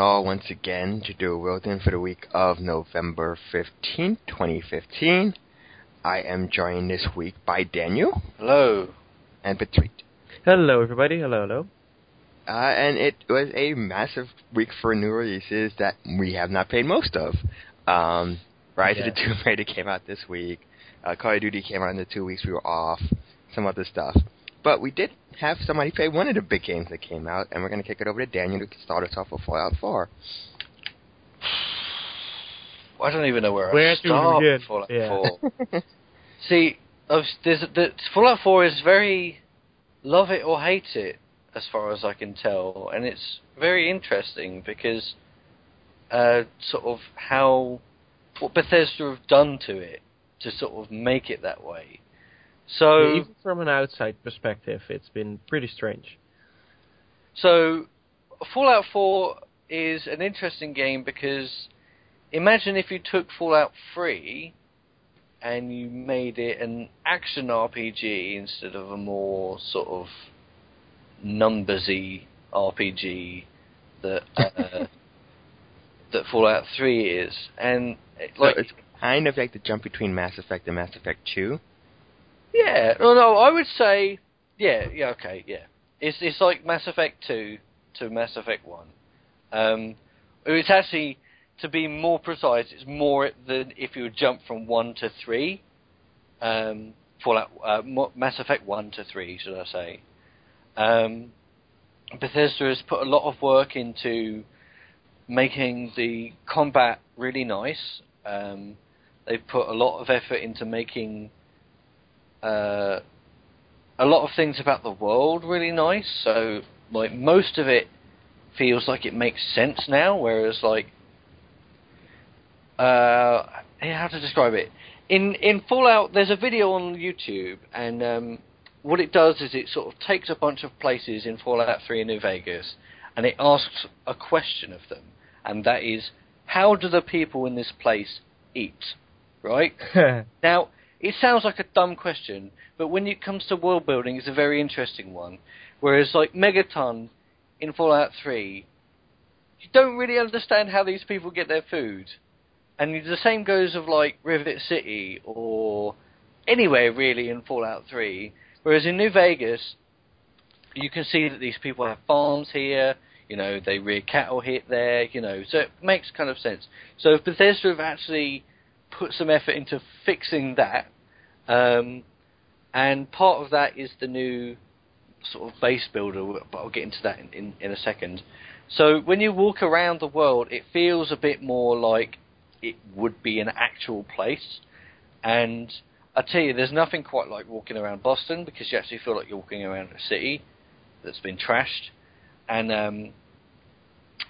Welcome all once again to Dual Wielding for the week of November 15th, 2015. I am joined this week by Daniel. Hello. And Patrick. Hello, everybody. Hello, hello. Uh, and it was a massive week for new releases that we have not played most of. Um, Rise yeah. of the Tomb Raider came out this week. Uh, Call of Duty came out in the two weeks we were off. Some other stuff. But we did have somebody play one of the big games that came out, and we're going to kick it over to Daniel to start us off with Fallout 4. I don't even know where, where I start begin? Fallout yeah. 4. See, there's, the, Fallout 4 is very love it or hate it, as far as I can tell, and it's very interesting because uh, sort of how what Bethesda have done to it to sort of make it that way. So yeah, even from an outside perspective, it's been pretty strange. So Fallout 4 is an interesting game because imagine if you took Fallout 3 and you made it an action RPG instead of a more sort of numbersy RPG that uh, that Fallout 3 is, and like so it's kind of like the jump between Mass Effect and Mass Effect 2. Yeah, no, no, I would say, yeah, yeah, okay, yeah. It's it's like Mass Effect 2 to Mass Effect 1. Um, it's actually, to be more precise, it's more than if you jump from 1 to 3. Um, Fallout, uh, Mass Effect 1 to 3, should I say. Um, Bethesda has put a lot of work into making the combat really nice. Um, they've put a lot of effort into making uh, a lot of things about the world really nice. So like most of it feels like it makes sense now, whereas like uh, how to describe it in in Fallout, there's a video on YouTube, and um, what it does is it sort of takes a bunch of places in Fallout 3 and New Vegas, and it asks a question of them, and that is, how do the people in this place eat? Right now, it sounds like a dumb question, but when it comes to world building, it's a very interesting one. Whereas, like Megaton in Fallout 3, you don't really understand how these people get their food. And the same goes of like Rivet City or anywhere really in Fallout 3. Whereas in New Vegas, you can see that these people have farms here. You know, they rear cattle here, there. You know, so it makes kind of sense. So if Bethesda have actually put some effort into fixing that. Um, and part of that is the new sort of base builder, but I'll get into that in, in, in, a second. So when you walk around the world, it feels a bit more like it would be an actual place. And I tell you, there's nothing quite like walking around Boston because you actually feel like you're walking around a city that's been trashed. And um,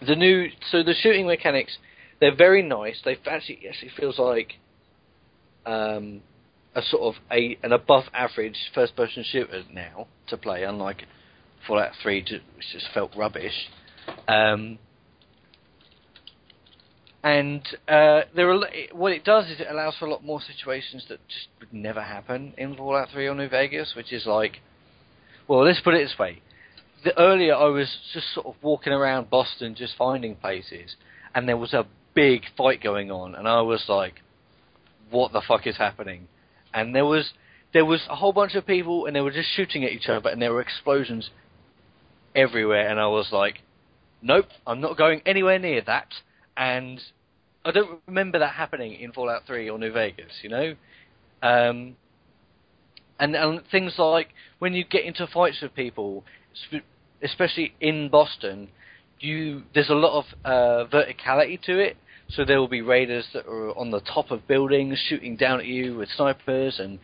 the new, so the shooting mechanics they're very nice. They actually actually feels like um, a sort of a an above average first person shooter now to play, unlike Fallout Three, which just felt rubbish. Um, and uh, there are what it does is it allows for a lot more situations that just would never happen in Fallout 3 or New Vegas, which is like, well, let's put it this way: the, earlier I was just sort of walking around Boston, just finding places, and there was a big fight going on, and I was like, "What the fuck is happening?" And there was there was a whole bunch of people, and they were just shooting at each other, and there were explosions everywhere, and I was like, "Nope, I'm not going anywhere near that." And I don't remember that happening in Fallout 3 or New Vegas, you know. Um, and, and things like when you get into fights with people, especially in Boston, you there's a lot of uh, verticality to it. So there will be raiders that are on the top of buildings shooting down at you with snipers, and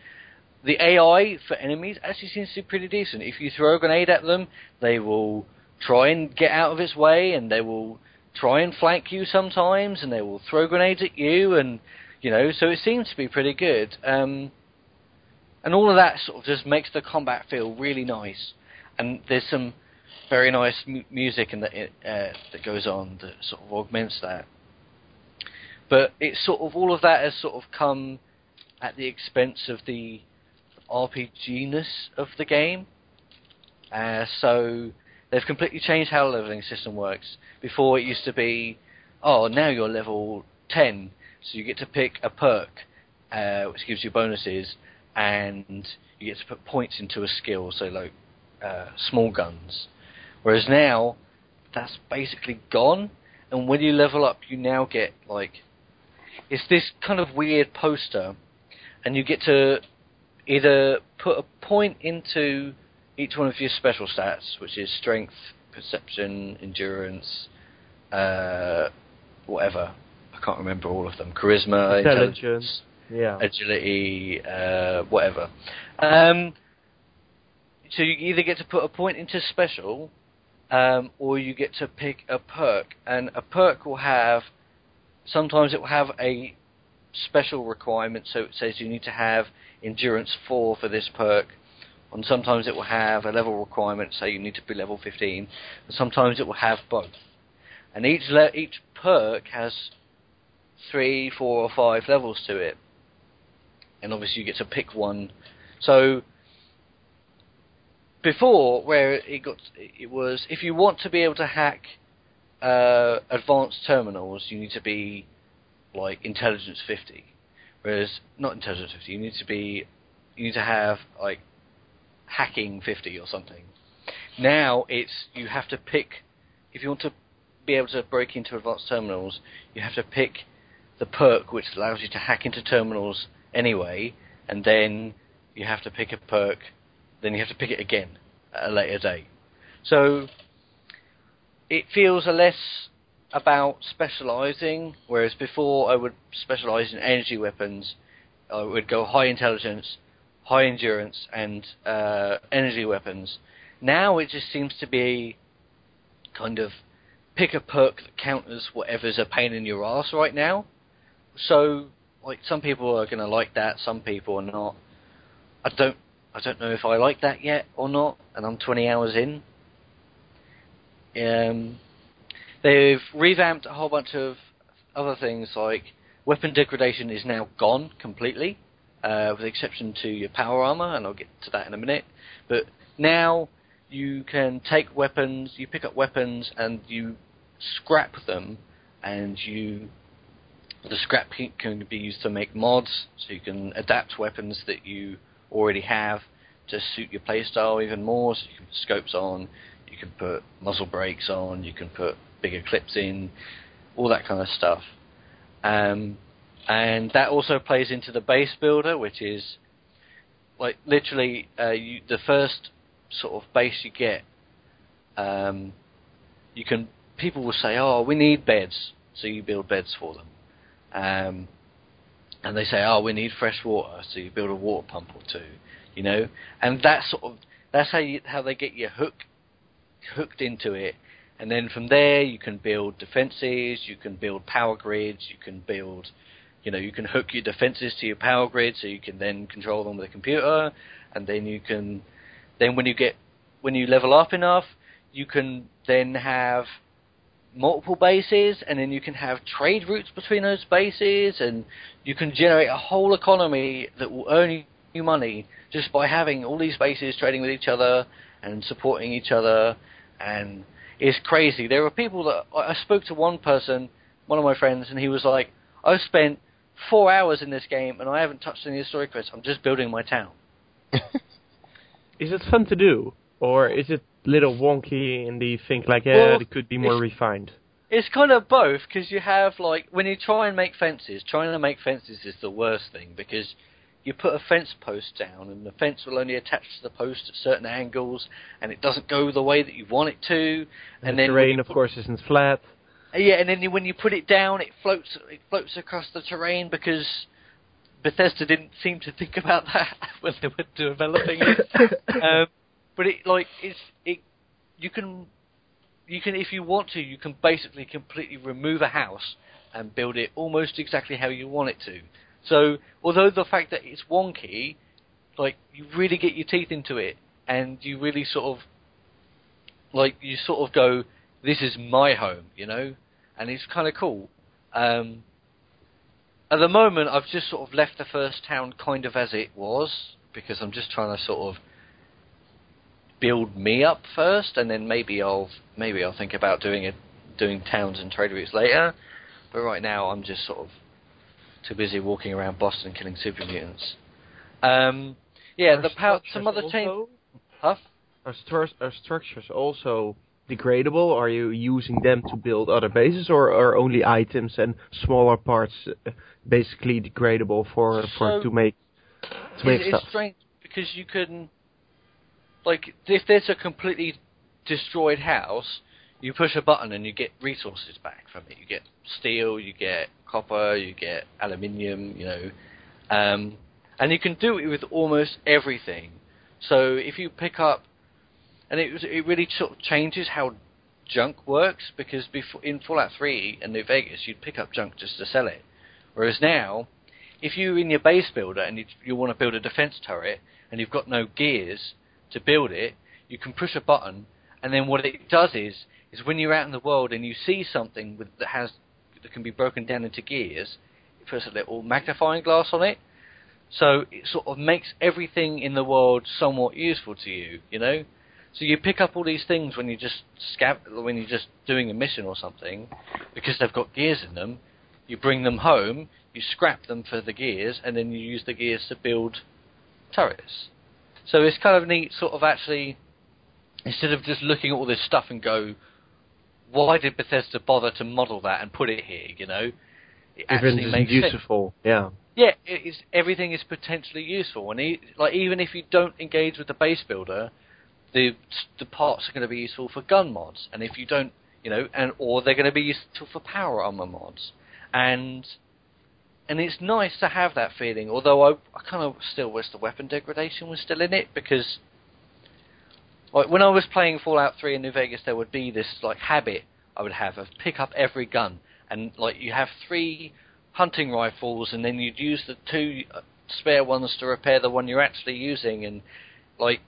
the AI for enemies actually seems to be pretty decent. If you throw a grenade at them, they will try and get out of its way, and they will try and flank you sometimes, and they will throw grenades at you, and you know, so it seems to be pretty good. Um, and all of that sort of just makes the combat feel really nice. And there's some very nice mu- music and that uh, that goes on that sort of augments that. But it's sort of all of that has sort of come at the expense of the RPGness of the game. Uh, so they've completely changed how the leveling system works. Before it used to be, oh, now you're level 10, so you get to pick a perk, uh, which gives you bonuses, and you get to put points into a skill, so like uh, small guns. Whereas now, that's basically gone, and when you level up, you now get like it's this kind of weird poster, and you get to either put a point into each one of your special stats, which is strength, perception, endurance, uh, whatever. I can't remember all of them. Charisma, Intelligence. intelligence, Yeah. agility, uh, whatever. Um, so you either get to put a point into special, um, or you get to pick a perk, and a perk will have. Sometimes it will have a special requirement, so it says you need to have endurance four for this perk. And sometimes it will have a level requirement, say you need to be level 15. And sometimes it will have both. And each le- each perk has three, four, or five levels to it. And obviously you get to pick one. So before, where it got, it was if you want to be able to hack uh, advanced terminals, you need to be like intelligence 50. Whereas not intelligence 50, you need to be, you need to have like hacking 50 or something. Now it's you have to pick if you want to be able to break into advanced terminals, you have to pick the perk which allows you to hack into terminals anyway, and then you have to pick a perk, then you have to pick it again at a later date. So it feels a less about specializing, whereas before I would specialize in energy weapons, I would go high intelligence, high endurance, and uh, energy weapons. Now it just seems to be kind of pick a perk that counters whatever's a pain in your ass right now. So, like some people are going to like that, some people are not. I don't, I don't know if I like that yet or not, and I'm 20 hours in. Um, they've revamped a whole bunch of other things like weapon degradation is now gone completely, uh, with the exception to your power armor, and I'll get to that in a minute. But now you can take weapons, you pick up weapons, and you scrap them, and you the scrap can be used to make mods, so you can adapt weapons that you already have to suit your playstyle even more. So you can put scopes on, you can put muzzle brakes on, you can put bigger clips in, all that kind of stuff. Um, and that also plays into the base builder, which is like literally uh, you, the first sort of base you get. Um, you can people will say, "Oh, we need beds," so you build beds for them. Um, and they say, "Oh, we need fresh water," so you build a water pump or two. You know, and that sort of that's how you how they get you hooked hooked into it. And then from there, you can build defenses, you can build power grids, you can build, you know, you can hook your defenses to your power grid, so you can then control them with a computer. And then you can, then when you get, when you level up enough, you can then have multiple bases, and then you can have trade routes between those bases, and you can generate a whole economy that will earn you money just by having all these bases trading with each other and supporting each other, and it's crazy. There are people that I spoke to one person, one of my friends, and he was like, "I've spent four hours in this game and I haven't touched any of the story quests. I'm just building my town." Is it fun to do, or is it a little wonky and do you think like, yeah, Well, it could be more refined? It's kind of both because you have like when you try and make fences. Trying to make fences is the worst thing because you put a fence post down and the fence will only attach to the post at certain angles and it doesn't go the way that you want it to. And, And the then terrain, of course, isn't flat. Yeah, and then when you put it down, it floats. It floats across the terrain because Bethesda didn't seem to think about that when they were developing it. um, but it like it's it. You can you can if you want to, you can basically completely remove a house and build it almost exactly how you want it to. So although the fact that it's wonky, like you really get your teeth into it, and you really sort of like you sort of go, "This is my home," you know, and it's kind of cool. Um, at the moment, I've just sort of left the first town kind of as it was because I'm just trying to sort of build me up first, and then maybe I'll maybe I'll think about doing it, doing towns and trade routes later. But right now, I'm just sort of too busy walking around Boston killing super mutants. Um, yeah, Are the power. Some other also- Huh? Are, stru- are structures also degradable? Are you using them to build other bases, or are only items and smaller parts uh, basically degradable for for So- to make to make It- stuff? It's strange because you can, like, if there's a completely destroyed house, you push a button and you get resources back from it. You get steel, you get copper, you get aluminium, you know, um, and you can do it with almost everything. So if you pick up, and it it really sort of changes how junk works because before in Fallout 3 and New Vegas, you'd pick up junk just to sell it, whereas now if you're in your base builder and you, you want to build a defense turret and you've got no gears to build it, you can push a button, and then what it does is is when you're out in the world and you see something with, that has that can be broken down into gears, it puts a little magnifying glass on it, so it sort of makes everything in the world somewhat useful to you, you know. So you pick up all these things when you just scab when you're just doing a mission or something, because they've got gears in them. You bring them home, you scrap them for the gears, and then you use the gears to build turrets. So it's kind of neat, sort of actually, instead of just looking at all this stuff and go, why did Bethesda bother to model that and put it here? You know, it actually Everything makes is sense. useful. Yeah. Yeah, it is, everything is potentially useful, and e- like even if you don't engage with the base builder, the the parts are going to be useful for gun mods, and if you don't, you know, and or they're going to be useful for power armor mods, and and it's nice to have that feeling. Although I, I kind of still wish the weapon degradation was still in it because, like when I was playing Fallout 3 in New Vegas, there would be this like habit I would have of pick up every gun, and like you have three hunting rifles, and then you'd use the two uh, spare ones to repair the one you're actually using, and like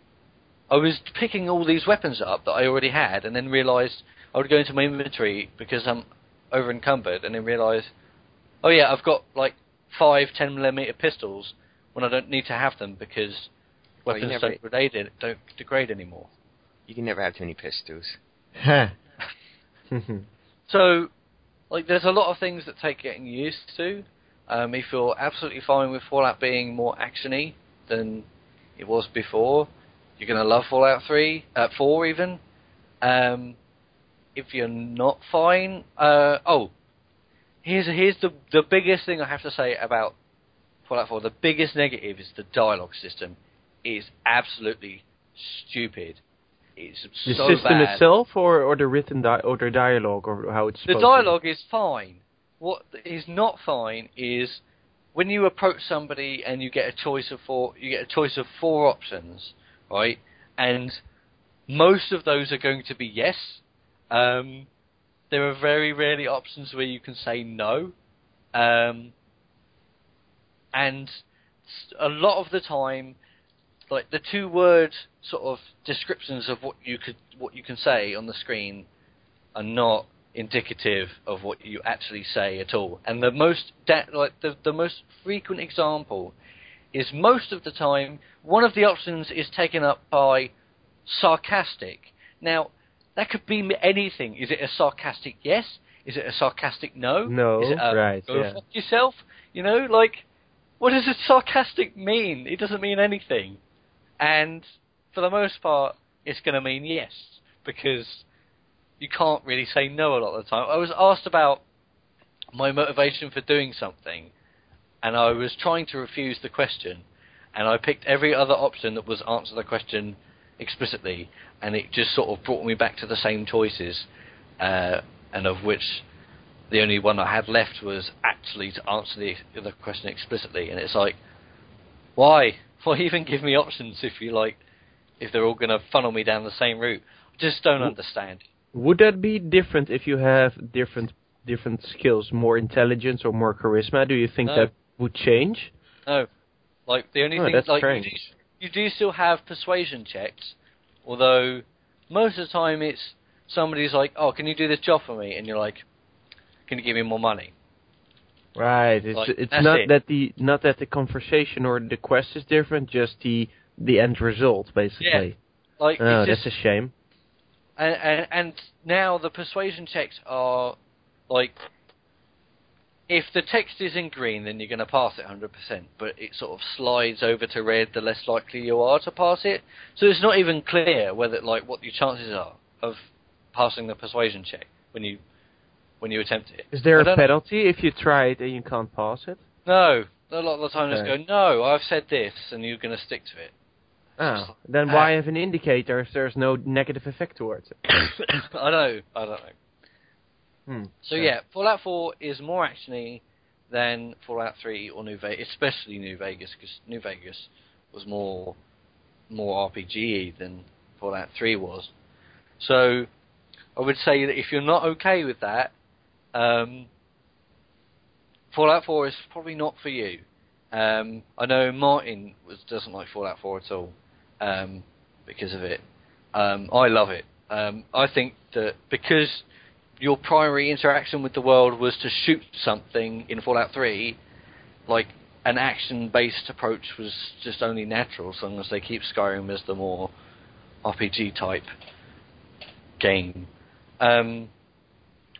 I was picking all these weapons up that I already had, and then realised I would go into my inventory because I'm over encumbered, and then realise, oh yeah, I've got like five 10 millimeter pistols when I don't need to have them because weapons never- don't degrade don't degrade anymore. You can never have too many pistols. So, like, there's a lot of things that take getting used to. Um, you're absolutely fine with Fallout being more actiony than it was before. You're gonna love Fallout 3, uh, 4 even. Um, if you're not fine, uh, oh, here's here's the the biggest thing I have to say about Fallout 4. The biggest negative is the dialogue system. It's absolutely stupid. It's the so system bad. itself, or or the written di- or the dialogue, or how it's The dialogue is fine. What is not fine is when you approach somebody and you get a choice of four. You get a choice of four options, right? And most of those are going to be yes. Um, there are very rarely options where you can say no. Um, and a lot of the time, like the two word sort of descriptions of what you could what you can say on the screen are not indicative of what you actually say at all. And the most da- like the the most frequent example is most of the time one of the options is taken up by sarcastic. Now that could be anything. Is it a sarcastic yes? Is it a sarcastic no? No, Is it a right, Go yeah. fuck yourself. You know, like what does a sarcastic mean? It doesn't mean anything. And for the most part, it's going to mean yes because you can't really say no a lot of the time. I was asked about my motivation for doing something, and I was trying to refuse the question, and I picked every other option that was answer the question explicitly, and it just sort of brought me back to the same choices, uh, and of which the only one I had left was actually to answer the, the question explicitly, and it's like, why? Why even give me options if you like, if they're all going to funnel me down the same route? I just don't understand. Would that be different if you have different different skills, more intelligence or more charisma? Do you think No. that would change? No, like the only Oh, thing, that's like you strange. do, you do still have persuasion checks, although most of the time it's somebody's like, "Oh, can you do this job for me?" and you're like, "Can you give me more money?" Right. It's Like, it's not it. that the not that the conversation or the quest is different, just the the end result basically. Yeah. Like, Oh, it's just, a shame. and, and and now the persuasion checks are like if the text is in green then you're going to pass it 100% but it sort of slides over to red the less likely you are to pass it so it's not even clear whether like what your chances are of passing the persuasion check when you when you attempt it Is there a don't know. penalty if you try it and you can't pass it? no a lot of the time just go no I've said this and you're going to stick to it Oh, then uh, why have an indicator if there's no negative effect towards it? I know I don't know Hmm. So yeah, Fallout 4 is more actiony than Fallout 3 or New Vegas, especially New Vegas, because New Vegas was more more RPG than Fallout 3 was. So I would say that if you're not okay with that, um, Fallout 4 is probably not for you. Um, I know Martin was, doesn't like Fallout 4 at all um, because of it. Um, I love it. Um, I think that because your primary interaction with the world was to shoot something in Fallout 3, like an action-based approach was just only natural, as long as they keep Skyrim as the more RPG type game. Um,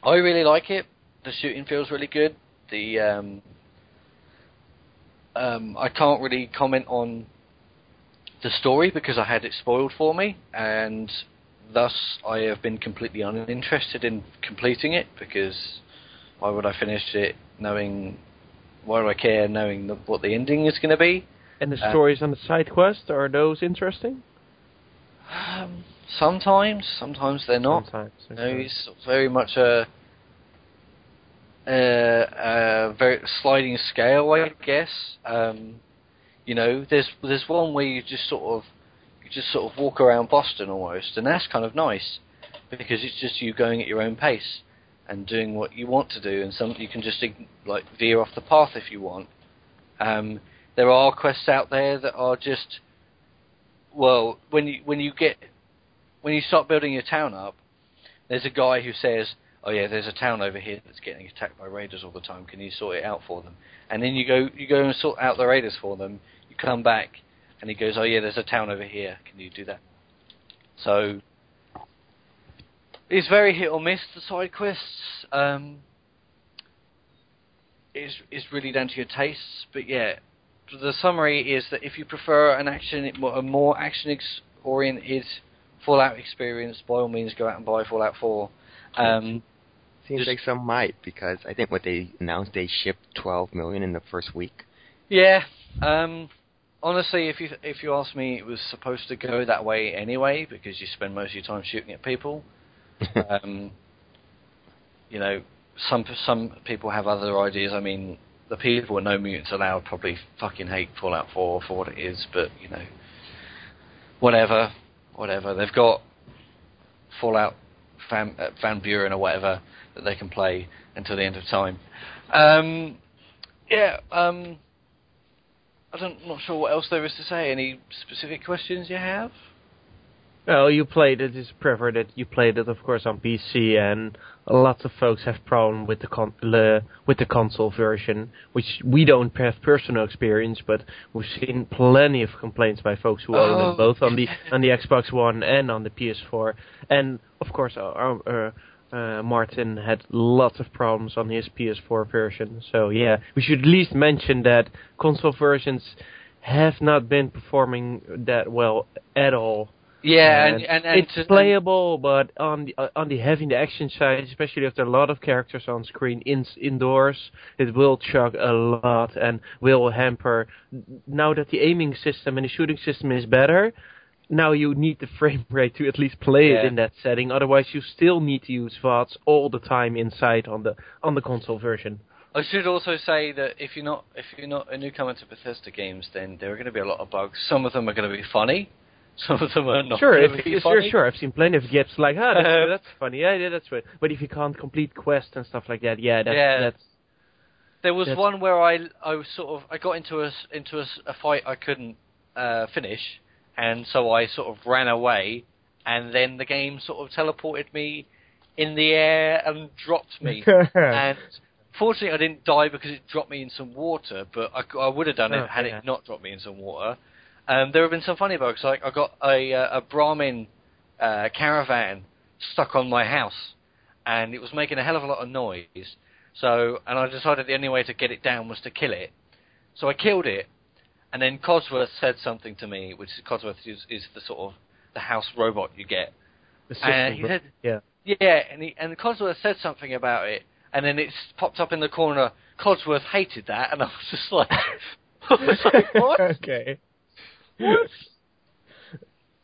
I really like it. The shooting feels really good. The um, um, I can't really comment on the story because I had it spoiled for me, and thus I have been completely uninterested in completing it because why would I finish it knowing why do I care knowing the, what the ending is going to be? And the Uh, stories on the side quest are those interesting? Um, sometimes, sometimes they're not. Sometimes. You know, it's very much a, a, a very sliding scale, I guess. Um, you know, there's there's one where you just sort of you just sort of walk around Boston almost, and that's kind of nice because it's just you going at your own pace and doing what you want to do, and some you can just like veer off the path if you want. Um, there are quests out there that are just well, when you when you get when you start building your town up, there's a guy who says, "Oh yeah, there's a town over here that's getting attacked by raiders all the time. Can you sort it out for them?" And then you go you go and sort out the raiders for them. You come back, and he goes, "Oh yeah, there's a town over here. Can you do that?" So it's very hit or miss the side quests. Um, it's it's really down to your tastes, but yeah, the summary is that if you prefer an action, a more action oriented Fallout experience, by all means go out and buy Fallout 4. Um, Seems Just- like some might because I think what they announced they shipped 12 million in the first week. yeah, um, honestly, if you if you ask me, it was supposed to go that way anyway because you spend most of your time shooting at people. um, you know, some some people have other ideas. I mean, the people at No Mutants Allowed probably fucking hate Fallout 4 for what it is, but you know, whatever, whatever. They've got Fallout Van, uh, Van Buren or whatever that they can play until the end of time. Um, yeah, um, I don't, not sure what else there is to say. Any specific questions you have? Well, you played it. It's preferred that you played it, of course, on PC, and lots of folks have problem with the con- le- with the console version, which we don't have personal experience, but we've seen plenty of complaints by folks who own Oh. it, both on the on the Xbox One and on the PS4. And of course, our, our, uh, Martin had lots of problems on his PS4 version. So yeah, we should at least mention that console versions have not been performing that well at all. Yeah, and, and, and it's playable, but on the uh, on the having the action side, especially if there are a lot of characters on screen in, indoors, it will chug a lot and will hamper. Now that the aiming system and the shooting system is better, now you need the frame rate to at least play Yeah. it in that setting. Otherwise, you still need to use VATS all the time inside on the on the console version. I should also say that if you're not if you're not a newcomer to Bethesda games, then there are going to be a lot of bugs. Some of them are going to be funny. Some of them are not. Sure, if, sure, sure. I've seen plenty of gaps like, ah, that's, Uh, that's funny. Yeah, yeah, that's right. But if you can't complete quests and stuff like that, yeah, that's Yeah. that's There was That's- one where I I was sort of I got into a into a, a fight I couldn't uh, finish, and so I sort of ran away, and then the game sort of teleported me in the air and dropped me. and fortunately, I didn't die because it dropped me in some water, but I would have done it Oh, had yeah. it not dropped me in some water. Um, there have been some funny bugs. Like I got a uh, a Brahmin uh, caravan stuck on my house, and it was making a hell of a lot of noise. So, and I decided the only way to get it down was to kill it. So I killed it, and then Codsworth said something to me, which Codsworth is, is the sort of the house robot you get. The And he said, yeah. yeah, and he, and Codsworth said something about it, and then it popped up in the corner. Codsworth hated that, and I was just like, I was like, what? okay. What?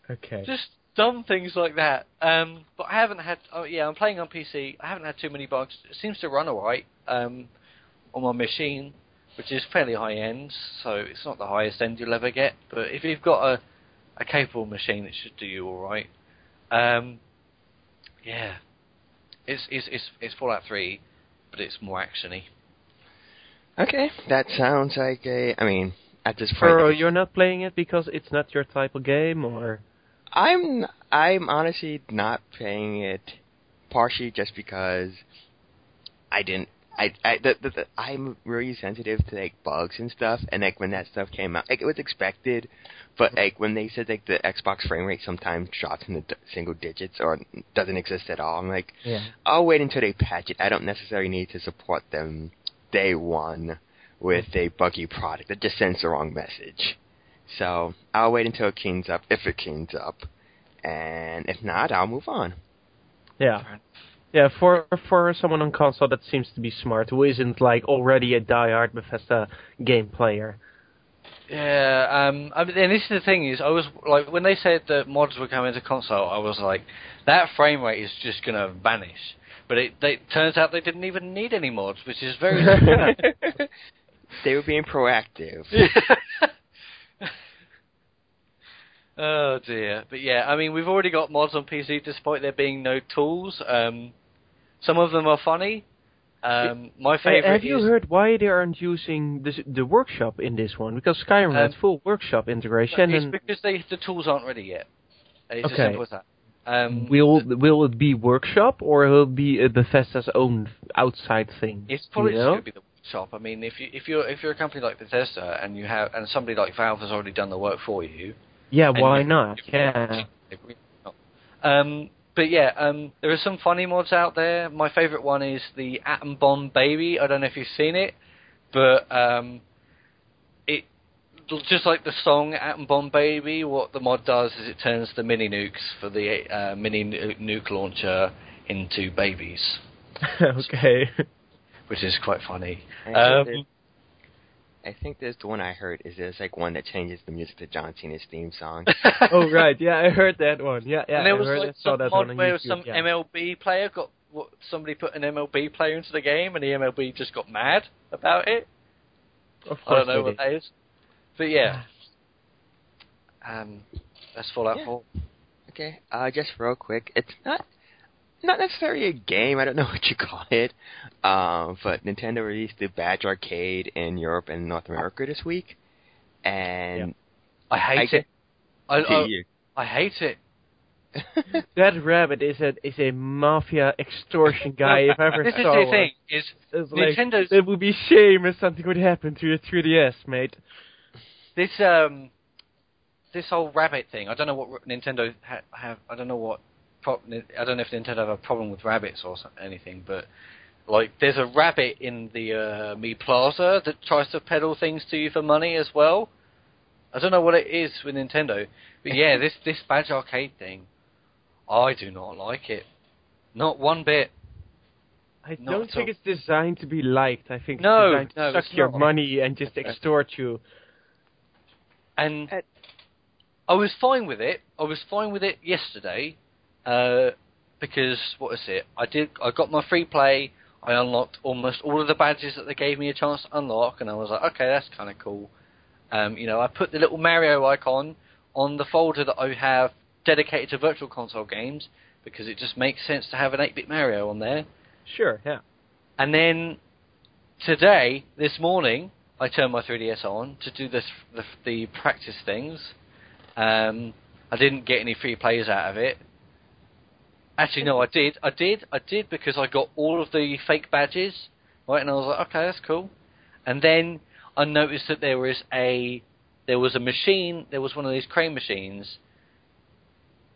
Okay. Just dumb things like that. Um, but I haven't had. Oh yeah, I'm playing on PC. I haven't had too many bugs. It seems to run alright um, on my machine, which is fairly high end. So it's not the highest end you'll ever get. But if you've got a a capable machine, it should do you alright. Um, yeah, it's it's it's it's Fallout 3, but it's more actiony. Okay, that sounds like a. I mean, at this point, Furrow, you're not playing it because it's not your type of game, or I'm I'm honestly not playing it partially just because I didn't. I I the, the, the, I'm really sensitive to like bugs and stuff, and like when that stuff came out, like it was expected, but mm-hmm. like when they said like the Xbox frame rate sometimes drops in the d- single digits or doesn't exist at all, I'm like, yeah. I'll wait until they patch it. I don't necessarily need to support them day one with a buggy product that just sends the wrong message. So I'll wait until it cleans up, if it cleans up, and if not, I'll move on. Yeah. Yeah, for for someone on console that seems to be smart, who isn't like already a diehard Bethesda game player. Yeah, um, I mean, and this is the thing is, I was like, when they said that mods were coming to console, I was like, that frame rate is just gonna vanish. But it, they, turns out they didn't even need any mods, which is very. they were being proactive. oh dear, but yeah, I mean, we've already got mods on PC, despite there being no tools. Um, some of them are funny. Um, my Uh, favorite have you is heard why they aren't using this, the workshop in this one? Because Skyrim Um, has full workshop integration, it's and because they, the tools aren't ready yet. It's as Okay. simple as that. Um, will will it be workshop or will it be a Bethesda's own outside thing? It's probably you know? going to be the workshop. I mean, if you if you're if you're a company like Bethesda and you have and somebody like Valve has already done the work for you, Yeah, why you- not? Yeah. Um, but yeah, um, there are some funny mods out there. My favourite one is the Atom Bomb Baby. I don't know if you've seen it, but um, it just like the song Atom Bomb Baby. What the mod does is it turns the mini nukes for the uh, mini nuke launcher into babies, okay. Which is quite funny. I think, Um, there's, I think there's the one I heard is there's like one that changes the music to John Cena's theme song. oh right, yeah, I heard that one. Yeah, yeah. and there I was heard, like I saw some that mod one on where YouTube, some yeah. MLB player got what, somebody put an MLB player into the game, and the MLB just got mad about it. Of I don't know what did. that is, but yeah. Um, that's Fallout Yeah. 4. Okay, uh, just real quick, it's not not necessarily a game. I don't know what you call it, um, but Nintendo released the Badge Arcade in Europe and North America this week, and I hate I it. I, I, you? I hate it. That rabbit is a is a mafia extortion guy if I ever This is the one. thing is It's like, it would be shame if something would happen to your 3DS, mate. this um this whole rabbit thing. I don't know what Nintendo ha- have. I don't know what. Pro- I don't know if Nintendo have a problem with rabbits or so- anything, but like there's a rabbit in the uh, Mii Plaza that tries to peddle things to you for money as well. I don't know what it is with Nintendo, but yeah, this this badge arcade thing, I do not like it, not one bit. I Not don't think all. it's designed to be liked. I think No, it's designed to no, suck it's your not. money and just extort you. And I was fine with it. I was fine with it yesterday, uh, because what is it? I did. I got my free play. I unlocked almost all of the badges that they gave me a chance to unlock, and I was like, okay, that's kind of cool. Um, you know, I put the little Mario icon on the folder that I have dedicated to Virtual Console games because it just makes sense to have an 8-bit Mario on there. Sure, yeah. And then today, this morning, I turned my 3DS on to do this, the, the practice things. Um, I didn't get any free plays out of it. Actually, no, I did. I did. I did because I got all of the fake badges, right? And I was like, okay, that's cool. And then I noticed that there was a there was a machine. There was one of these crane machines.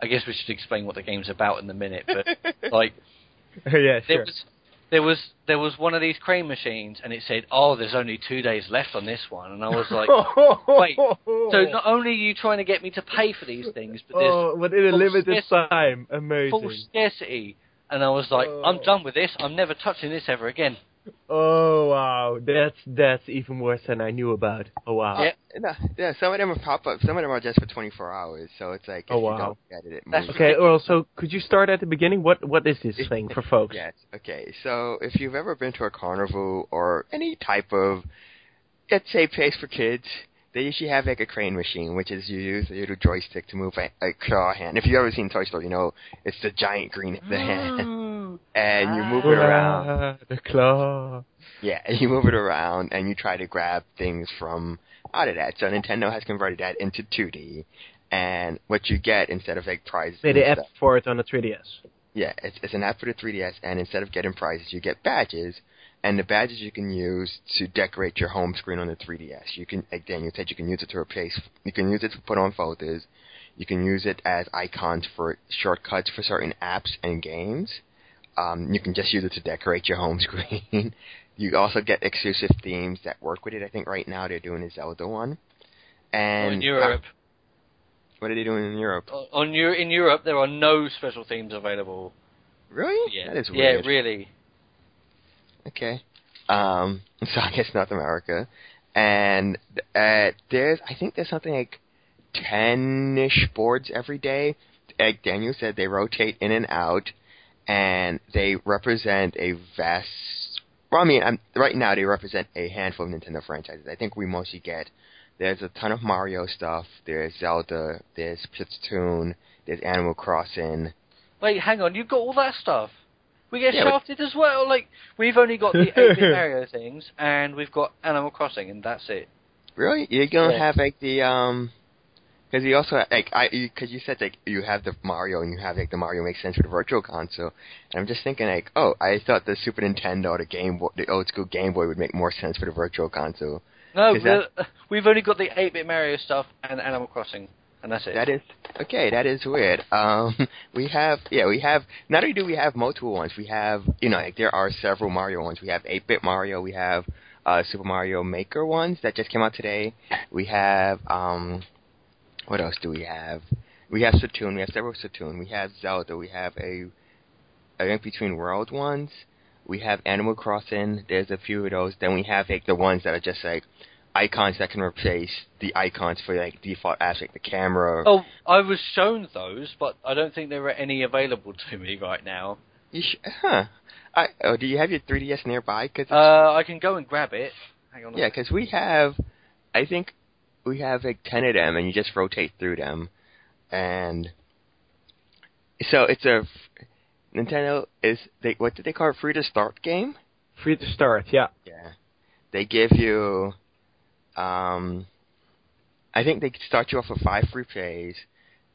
I guess we should explain what the game's about in a minute, but like yeah, there sure. was there was there was one of these crane machines, and it said, "Oh, there's only two days left on this one," and I was like, wait, "So not only are you trying to get me to pay for these things, but there's oh, but in a limited time, amazing. full scarcity." And I was like, "I'm Oh. done with this. I'm never touching this ever again." Oh wow, that's that's even worse than I knew about. Oh wow. Yeah. No, yeah, some of them are pop up. Some of them are just for 24 hours. So it's like if Oh, you wow. don't get it, it moves. Okay, well, so could you start at the beginning? What what is this thing for folks? Yes. Okay. So if you've ever been to a carnival or any type of, let's say, place for kids, they usually have like a crane machine, which is you use a little joystick to move a, a claw hand. If you've ever seen Toy Story, you know it's the giant green the mm. hand, and you move it around. Ah, the claw. Yeah, and you move it around, and you try to grab things from out of that. So Nintendo has converted that into 2D, and what you get instead of like prizes. Made and an app for it on the 3DS. yeah, it's, it's an app for the 3DS, and instead of getting prizes, you get badges, and the badges you can use to decorate your home screen on the 3DS. You can, like Daniel said, you can use it to replace, you can use it to put on photos, you can use it as icons for shortcuts for certain apps and games. Um, you can just use it to decorate your home screen. you also get exclusive themes that work with it. I think right now they're doing a Zelda one. And in Europe, what are they doing in Europe? on in Europe, there are no special themes available. Really? Yeah, That is yeah, really. Okay. Um, so I guess North America, and uh, there's I think there's something like ten-ish boards every day. Like Daniel said, they rotate in and out, and they represent a vast. Well, I mean, I'm, right now they represent a handful of Nintendo franchises. I think we mostly get. There's a ton of Mario stuff. There's Zelda. There's Splatoon. There's Animal Crossing. Wait, hang on, you've got all that stuff. We get Yeah, shafted as well. Like we've only got the 8-bit Mario things, and we've got Animal Crossing, and that's it. Really? You don't Yeah. have like the um, because you also like I because you said like you have the Mario and you have like the Mario makes sense for the Virtual Console, and I'm just thinking like oh I thought the Super Nintendo or the Game Boy the old school Game Boy would make more sense for the Virtual Console. No, that- we're- we've only got the 8-bit Mario stuff and Animal Crossing, and that's it. That is okay. That is weird. Um, we have yeah we have not only do we have multiple ones we have you know like there are several Mario ones. We have 8-bit Mario. We have uh, Super Mario Maker ones that just came out today. We have um, what else do we have? We have Splatoon. We have several Splatoon. We have Zelda. We have a a Link Between World ones. We have Animal Crossing. There's a few of those. Then we have like the ones that are just like icons that can replace the icons for like default apps like the camera. Oh, I was shown those, but I don't think there are any available to me right now. You sh- huh? I, oh, do you have your 3DS nearby? Cause Uh, I can go and grab it. Hang on. yeah, because we have, I think we have like ten of them, and you just rotate through them, and so it's a Nintendo is they what did they call it? Free to start game. Free to start, yeah. Yeah, they give you, um, I think they start you off with five free plays,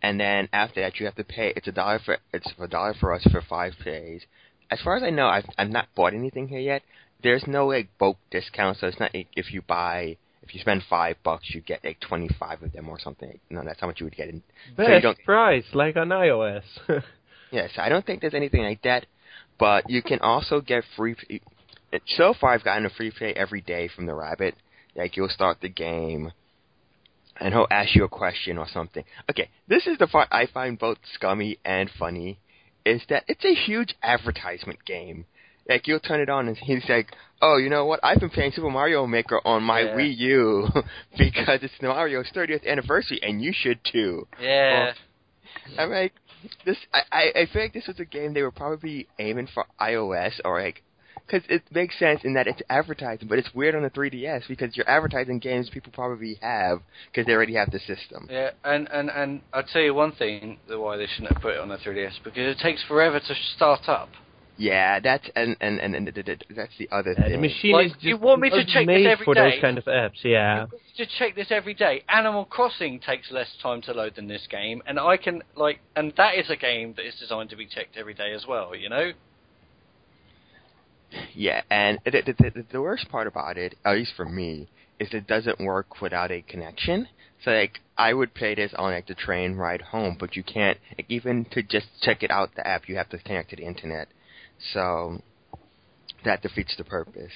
and then after that you have to pay. It's a dollar for it's a dollar for us for five plays. As far as I know, I've I've not bought anything here yet. There's no like bulk discount, so it's not if you buy if you spend five bucks you get like twenty five of them or something. No, that's how much you would get in. So you Best don't- price, like on iOS. Yes, I don't think there's anything like that, but you can also get free. So far, I've gotten a free play every day from the rabbit. Like you'll start the game, and he'll ask you a question or something. Okay, this is the part I find both scummy and funny. Is that it's a huge advertisement game. Like you'll turn it on and he's like, "Oh, you know what? I've been playing Super Mario Maker on my Yeah. Wii U because it's Mario's 30th anniversary, and you should too." Yeah. I'm like, this. I, I I feel like this was a game they were probably aiming for iOS or like, because it makes sense in that it's advertising, but it's weird on the 3DS because you're advertising games people probably have because they already have the system. Yeah, and, and, and I'll tell you one thing that why they shouldn't have put it on the 3DS because it takes forever to start up. Yeah, that's and and and, and, th- th- that's the other Uh, the thing. machine Like, is just you want me to not check this made every for day? those kind of apps, yeah. To check this every day. Animal Crossing takes less time to load than this game, and I can like, and that is a game that is designed to be checked every day as well. You know? Yeah, and the, the, the, the worst part about it, at least for me, is it doesn't work without a connection. So like I would play this on like the train ride home, but you can't like, even to just check it out the app. You have to connect to the internet, so that defeats the purpose.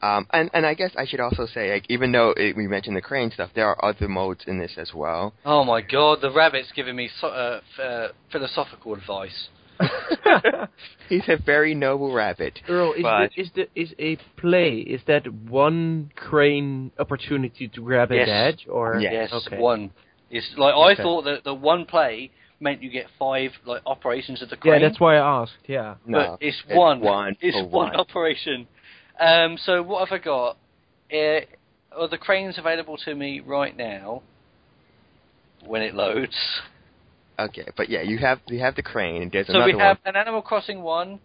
Um, and and I guess I should also say like even though it, we mentioned the crane stuff, there are other modes in this as well. Oh my god, the rabbit's giving me so, uh, f- uh, philosophical advice. He's a very noble rabbit. Earl, is, But- the, is the is a play? Is that one crane opportunity to grab Yes. a badge, or Yes, Okay. one. It's like I Okay. thought that the one play meant you get five like operations of the crane. yeah, that's why I asked. Yeah. No, but it's one. One. It's one one. operation. Um, so what have I got? Uh, are the cranes available to me right now? When it loads. Okay, but yeah, you have you have the crane. and There's So another we have one. an Animal Crossing one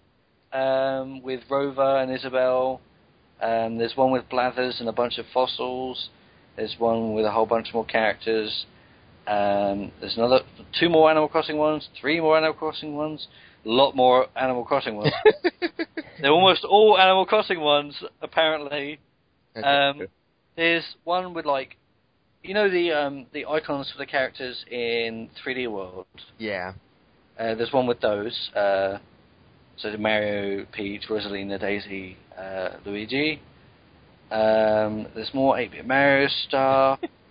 um, with Rover and Isabelle. Um, there's one with Blathers and a bunch of fossils. There's one with a whole bunch more characters. Um, there's another two more Animal Crossing ones, three more Animal Crossing ones, a lot more Animal Crossing ones. They're almost all Animal Crossing ones, apparently. Okay. Um, there's one with like, you know the um, the icons for the characters in 3D World. yeah. Uh, there's one with those. Uh, so the Mario, Peach, Rosalina, Daisy, uh, Luigi. Um, there's more 8-bit Mario stuff.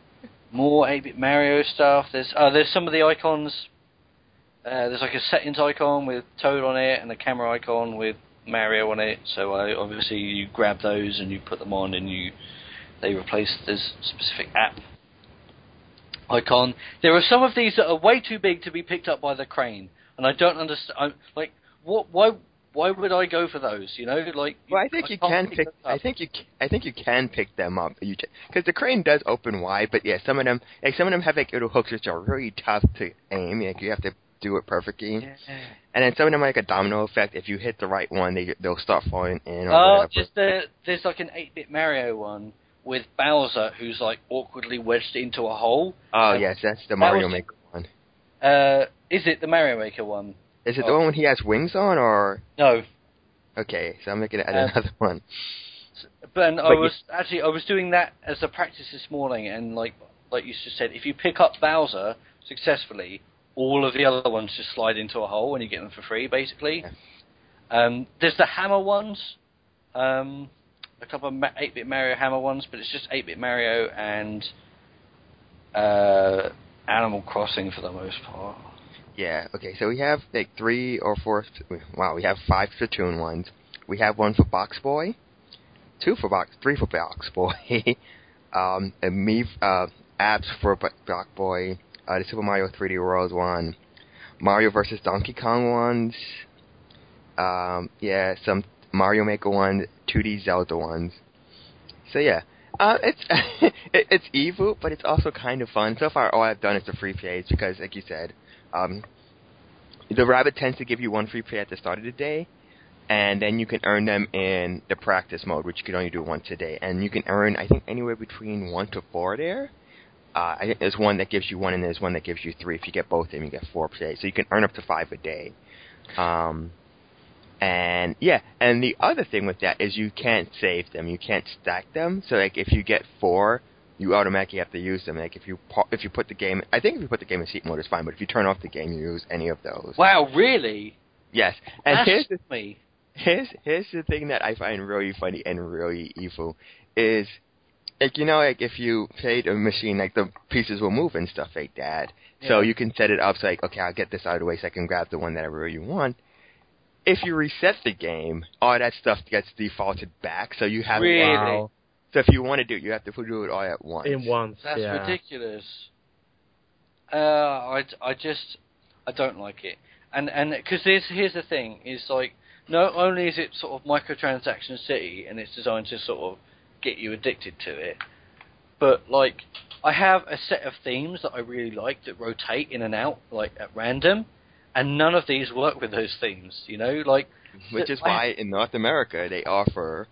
more 8-bit Mario stuff. There's uh, there's some of the icons. Uh, there's like a settings icon with Toad on it and a camera icon with Mario on it. So uh, obviously you grab those and you put them on and you they replace this specific app icon. There are some of these that are way too big to be picked up by the crane, and I don't understand. Like, what? Why? Why would I go for those? You know, like. Well, I think you can't can pick. I think you. I think you can pick them up. You because the crane does open wide, but yeah, some of them like some of them have like little hooks which are really tough to aim. Like you have to do it perfectly, Yeah. and then some of them are like a domino effect. If you hit the right one, they they'll start falling in Oh, just the, there's like an 8-bit Mario one with Bowser who's like awkwardly wedged into a hole. oh uh, yes, that's the Mario Maker one. Uh, is it the Mario Maker one? Is it oh. the one when he has wings on, or No. okay? So I'm looking at Um, another one. But, I But you- was actually I was doing that as a practice this morning, and like like you just said, if you pick up Bowser successfully, all of the other ones just slide into a hole, and you get them for free, basically. Um, there's the hammer ones, um, a couple of 8-bit Mario hammer ones, but it's just 8-bit Mario and uh, Animal Crossing for the most part. Yeah. Okay. So we have like three or four. Wow. We have five Splatoon ones. We have one for Box Boy, two for Box, three for Box Boy, um, and me uh, apps for Box Boy, uh, the Super Mario 3D World one, Mario versus Donkey Kong ones. Um, yeah, some Mario Maker ones, 2D Zelda ones. So yeah, uh, it's it, it's evil, but it's also kind of fun. So far, all I've done is the free plays because, like you said, um, the rabbit tends to give you one free play at the start of the day, and then you can earn them in the practice mode, which you can only do once a day. And you can earn, I think, anywhere between one to four there. Uh, I think there's one that gives you one, and there's one that gives you three. If you get both of them, you get four plays. So you can earn up to five a day. Um, and yeah, and the other thing with that is you can't save them. You can't stack them. So like if you get four, you automatically have to use them. Like if you pa- if you put the game, I think if you put the game in seat mode, it's fine. But if you turn off the game, you use any of those. Wow, really? Yes, and That's here's the me. here's here's the thing that I find really funny and really evil is like you know like if you played a machine like the pieces will move and stuff like that. So you can set it up so like okay I'll get this out of the way so I can grab the one that I really want. If you reset the game, all that stuff gets defaulted back. So you have Really? Wow. So if you want to do it, you have to do it all at once. In once. That's yeah. ridiculous. Uh, I, I just I don't like it, and and because here's here's the thing is like not only is it sort of microtransaction city and it's designed to sort of get you addicted to it, but like I have a set of themes that I really like that rotate in and out like at random, and none of these work with those themes. You know, like Which is I- why in North America they offer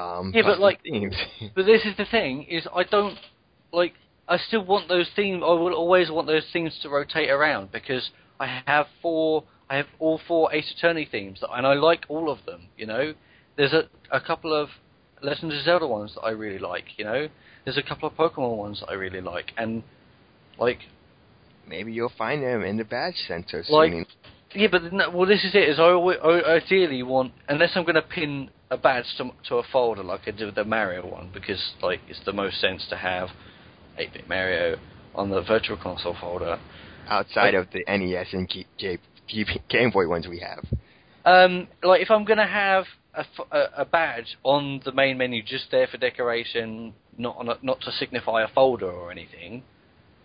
um Yeah, but, like- themes. But this is the thing: is I don't like. I still want those themes. I will always want those themes to rotate around because I have four. I have all four Ace Attorney themes, and I like all of them. You know, there's a a couple of Legend of Zelda ones that I really like. You know, there's a couple of Pokemon ones that I really like, and like Maybe you'll find them in the badge center Like-. Yeah, but no, well, this is it. Is I, always, I ideally want unless I'm going to pin a badge to, to a folder like I did with the Mario one because like it's the most sense to have 8-bit Mario on the Virtual Console folder. outside of the NES and G- G- G- Game Boy ones we have. Um, like if I'm going to have a, a, badge on the main menu just there for decoration, not on a, not to signify a folder or anything.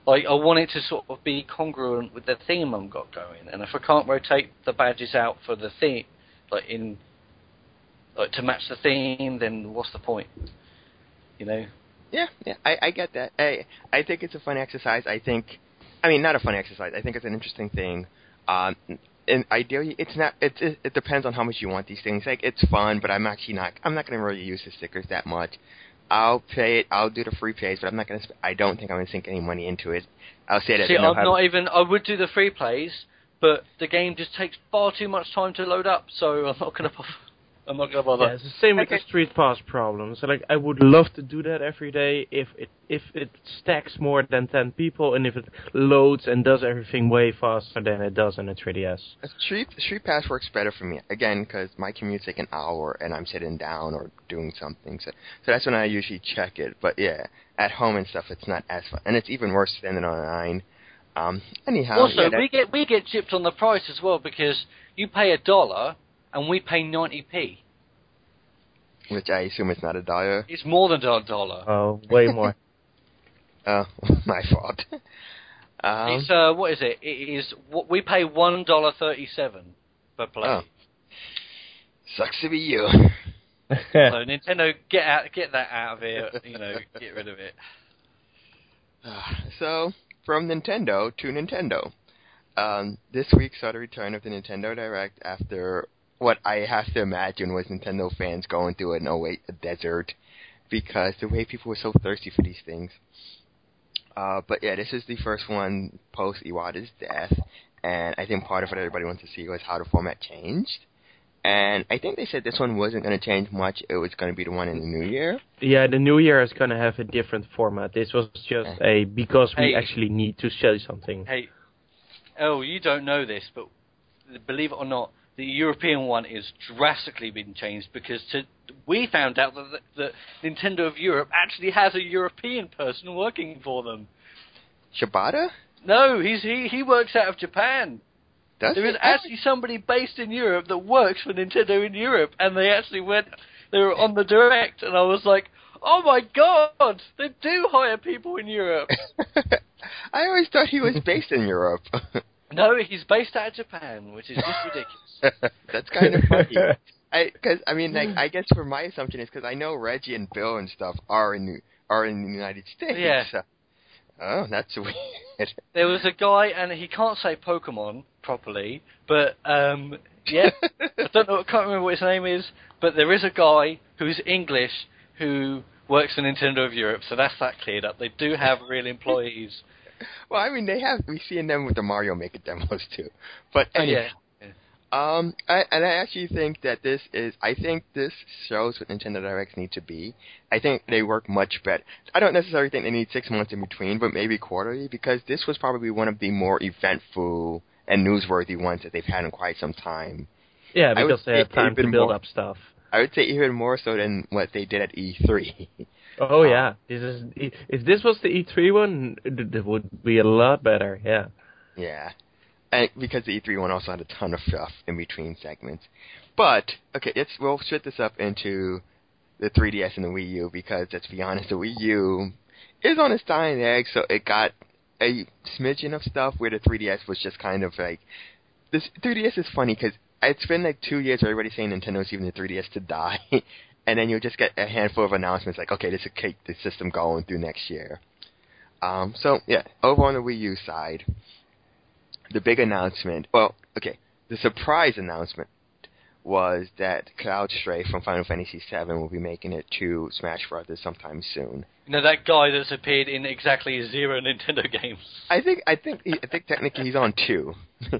Like I want it to sort of be congruent with the theme I've got going, and if I can't rotate the badges out for the theme, like in like to match the theme, then what's the point? You know? Yeah, yeah, I, I get that. I I think it's a fun exercise. I think, I mean, not a fun exercise. I think it's an interesting thing. Um, and ideally, it's not. It, it it depends on how much you want these things. Like, it's fun, but I'm actually not. I'm not going to really use the stickers that much. I'll pay it. I'll do the free plays, but I'm not going to. Sp- I don't think I'm going to sink any money into it. I'll say that. See, I'm not even. I would do the free plays, but the game just takes far too much time to load up, so I'm not going to. I'm not going to bother. Yeah, it's the same with the Street Pass problem. So like, I would love to do that every day if it if it stacks more than ten people and if it loads and does everything way faster than it does on a 3DS. A Street Street Pass works better for me again because my commute's like an hour and I'm sitting down or doing something. So so that's when I usually check it. But yeah, at home and stuff, it's not as fun, and it's even worse than it online. Um, anyhow, Also, yeah, we get we get chipped on the price as well because you pay a dollar and we pay 90p. which I assume is not a dollar. It's more than a dollar. Oh, way more. Oh, my fault. Um, it's uh, what is it? It is what we pay one dollar thirty-seven per play. Oh. sucks to be you. So Nintendo, get out, get that out of here. You know, get rid of it. so, from Nintendo to Nintendo. Um, this week saw the return of the Nintendo Direct after what I have to imagine was Nintendo fans going through an 08 a desert because the way people were so thirsty for these things. Uh, but yeah, this is the first one post Iwata's death, and I think part of what everybody wants to see was how the format changed. And I think they said this one wasn't going to change much. It was going to be the one in the new year. yeah, the new year is gonna have a different format. This was just a because we Hey. actually need to say something. Hey, oh, you don't know this, but believe it or not, the European one is drastically been changed because to, we found out that, that Nintendo of Europe actually has a European person working for them. Shibata? No, he's he he works out of Japan. Does There he? is actually somebody based in Europe that works for Nintendo in Europe, and they actually went. They were on the direct, and I was like, "Oh my god, they do hire people in Europe." I always thought he was based in Europe. no, he's based out of Japan, which is just ridiculous. That's kind of funny. I because I mean like I guess for my assumption is because I know Reggie and Bill and stuff are in New, are in the United States. Yeah. So- oh, that's weird. There was a guy, and he can't say Pokemon properly, but um, yeah, I don't know, I can't remember what his name is, but there is a guy who's English who works for Nintendo of Europe, so that's that cleared up. They do have real employees. well, I mean they have We've seen them with the Mario Maker demos too. But Oh, anyway, yeah. Um, I, and I actually think that this is. I think this shows what Nintendo Directs need to be. I think they work much better. I don't necessarily think they need six months in between, but maybe quarterly, because this was probably one of the more eventful and newsworthy ones that they've had in quite some time. Yeah, because they have time to build more- up stuff. I would say even more so than what they did at E E3. Oh Um, yeah, this is if this was the E3 one, it, would be a lot better. Yeah. Yeah. And because the E3 one also had a ton of stuff in between segments. But, okay, let's, we'll split this up into the 3DS and the Wii U because, let's be honest, the Wii U is on its dying egg, so it got a smidgen of stuff where the 3DS was just kind of like, this 3DS is funny because it's been like two years everybody's saying Nintendo's leaving the 3DS to die, and then you'll just get a handful of announcements like, okay, this will keep the system going through next year. Um, so yeah, over on the Wii U side, the big announcement. Well, okay, the surprise announcement was that Cloud Strife from Final Fantasy VII will be making it to Smash Brothers sometime soon. Know that guy that's appeared in exactly zero Nintendo games. I think I think he, I think technically he's on two.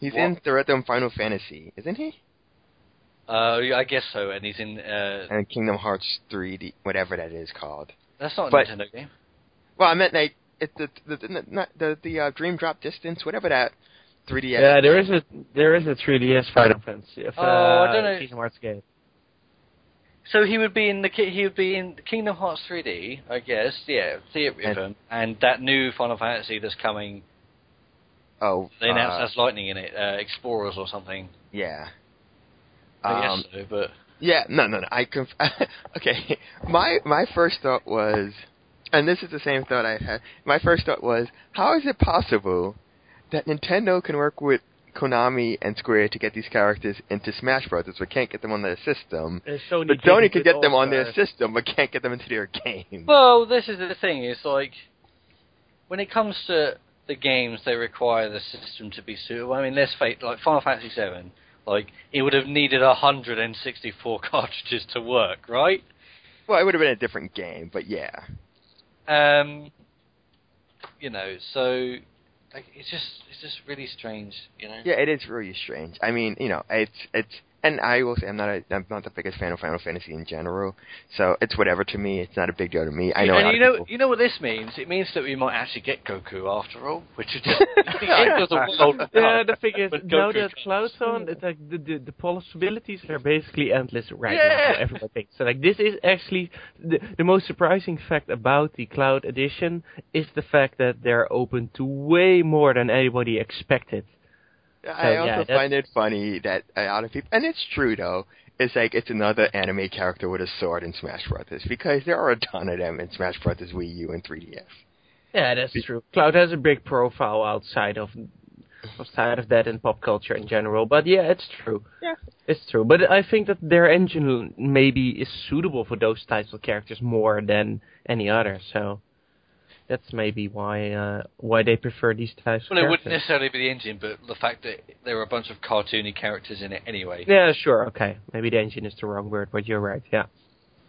he's in What? Theatrhythm Final Fantasy, isn't he? Uh, I guess so. And he's in. Uh, and Kingdom Hearts 3D, whatever that is called. that's not a but- Nintendo game. Well, I meant like it, the the the the, the, the uh, Dream Drop Distance, whatever that 3DS. Yeah, there is a there is a 3DS Final Fantasy. Uh, Oh, I don't know. Kingdom Hearts game. So he would be in the he would be in Kingdom Hearts 3D, I guess. Yeah, Theater And- Rhythm, and that new Final Fantasy that's coming. Oh, They announced uh, has lightning in it, uh, Explorers or something. yeah. I Um, guess so, but Yeah, no, no, no. I conf- okay. My my first thought was, and this is the same thought I had. My first thought was, how is it possible that Nintendo can work with Konami and Square to get these characters into Smash Brothers, but can't get them on their system? Uh, Sony But Sony it can get them on their system, but can't get them into their game. well, this is the thing. It's like when it comes to the games, they require the system to be suitable. I mean, let's face like Final Fantasy VII. Like it would have needed 164 cartridges to work, right? Well, it would have been a different game, but yeah. Um, you know, so like, it's just it's just really strange, you know. Yeah, it is really strange. I mean, you know, it's it's, and I will say I'm not a, I'm not the biggest fan of Final Fantasy in general, so it's whatever to me. It's not a big deal to me. I know. and you know, people- you know what this means? It means that we might actually get Goku after all, which is just the end of the world. Yeah, the thing is, now that. Cloud's on, it's like the, the the possibilities are basically endless right Yeah. now. Everybody thinks so. Like this is actually the the most surprising fact about the Cloud Edition is the fact that they're open to way more than anybody expected. I So, also yeah, find it funny that a lot of people, and it's true though. It's like it's another anime character with a sword in Smash Brothers because there are a ton of them in Smash Brothers Wii U and 3DS. Yeah, that's true. Cloud has a big profile outside of outside of that in pop culture in general. But yeah, it's true. Yeah. It's true. But I think that their engine maybe is suitable for those types of characters more than any other. So that's maybe why uh, why they prefer these types Well, of it wouldn't necessarily be the engine, but the fact that there are a bunch of cartoony characters in it anyway. Yeah, sure. Okay. Maybe the engine is the wrong word, but you're right. Yeah.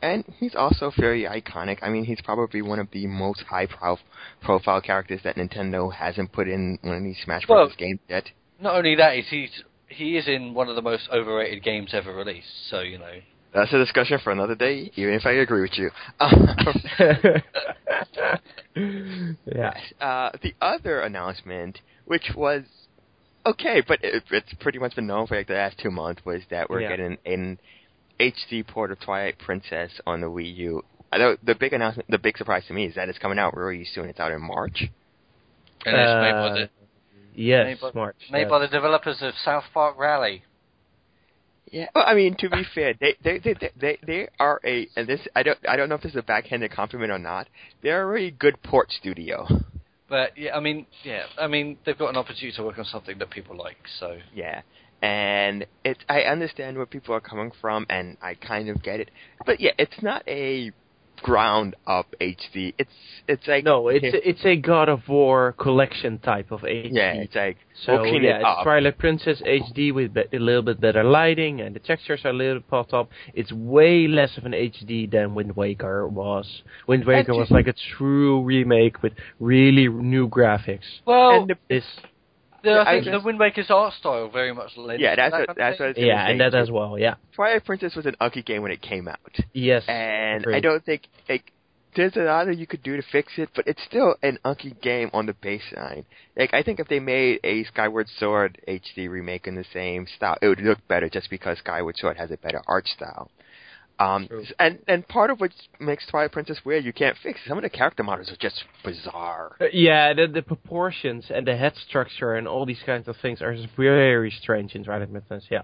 And he's also very iconic. I mean, he's probably one of the most high prof- profile characters that Nintendo hasn't put in one of these Smash Well- Brothers games yet. Not only that, is he's he is in one of the most overrated games ever released. So you know, That's a discussion for another day, even if I agree with you. yeah. uh, the other announcement, which was okay, but it, it's pretty much been known for like the last two months, was that we're Yeah. getting an HD port of Twilight Princess on the Wii U. I know the big announcement, the big surprise to me is that it's coming out really soon. It's out in March. and it's made by Uh, the Yes, made by, March. made yes. by the developers of South Park Rally. Yeah, well, I mean, to be fair, they they they they, they, are a and this I don't I don't know if this is a backhanded compliment or not. They're a really good port studio. But yeah, I mean, yeah, I mean, they've got an opportunity to work on something that people like. So Yeah. And it's I understand where people are coming from and I kind of get it. But yeah, it's not a ground up HD. It's it's like No, it's it's a God of War collection type of HD. yeah, it's like So yeah, it it's up. Twilight Princess HD with be- a little bit better lighting and the textures are a little popped up. It's way less of an HD than Wind Waker was. Wind Waker was just- like a true remake with really new graphics. well, and the, This the, Yeah, I think I the Wind Waker's art style very much lends Yeah, to that's that what- kind of that's thing. what- yeah, saying and that too. as well. Yeah. Twilight Princess was an ugly game when it came out. Yes. And I don't think like there's a lot that you could do to fix it, but it's still an unky game on the baseline. Like I think if they made a Skyward Sword HD remake in the same style, it would look better just because Skyward Sword has a better art style. Um, True. and and part of what makes Twilight Princess weird, you can't fix. Some of the character models are just bizarre. Uh, Yeah, the the proportions and the head structure and all these kinds of things are very strange in Twilight Princess. Yeah.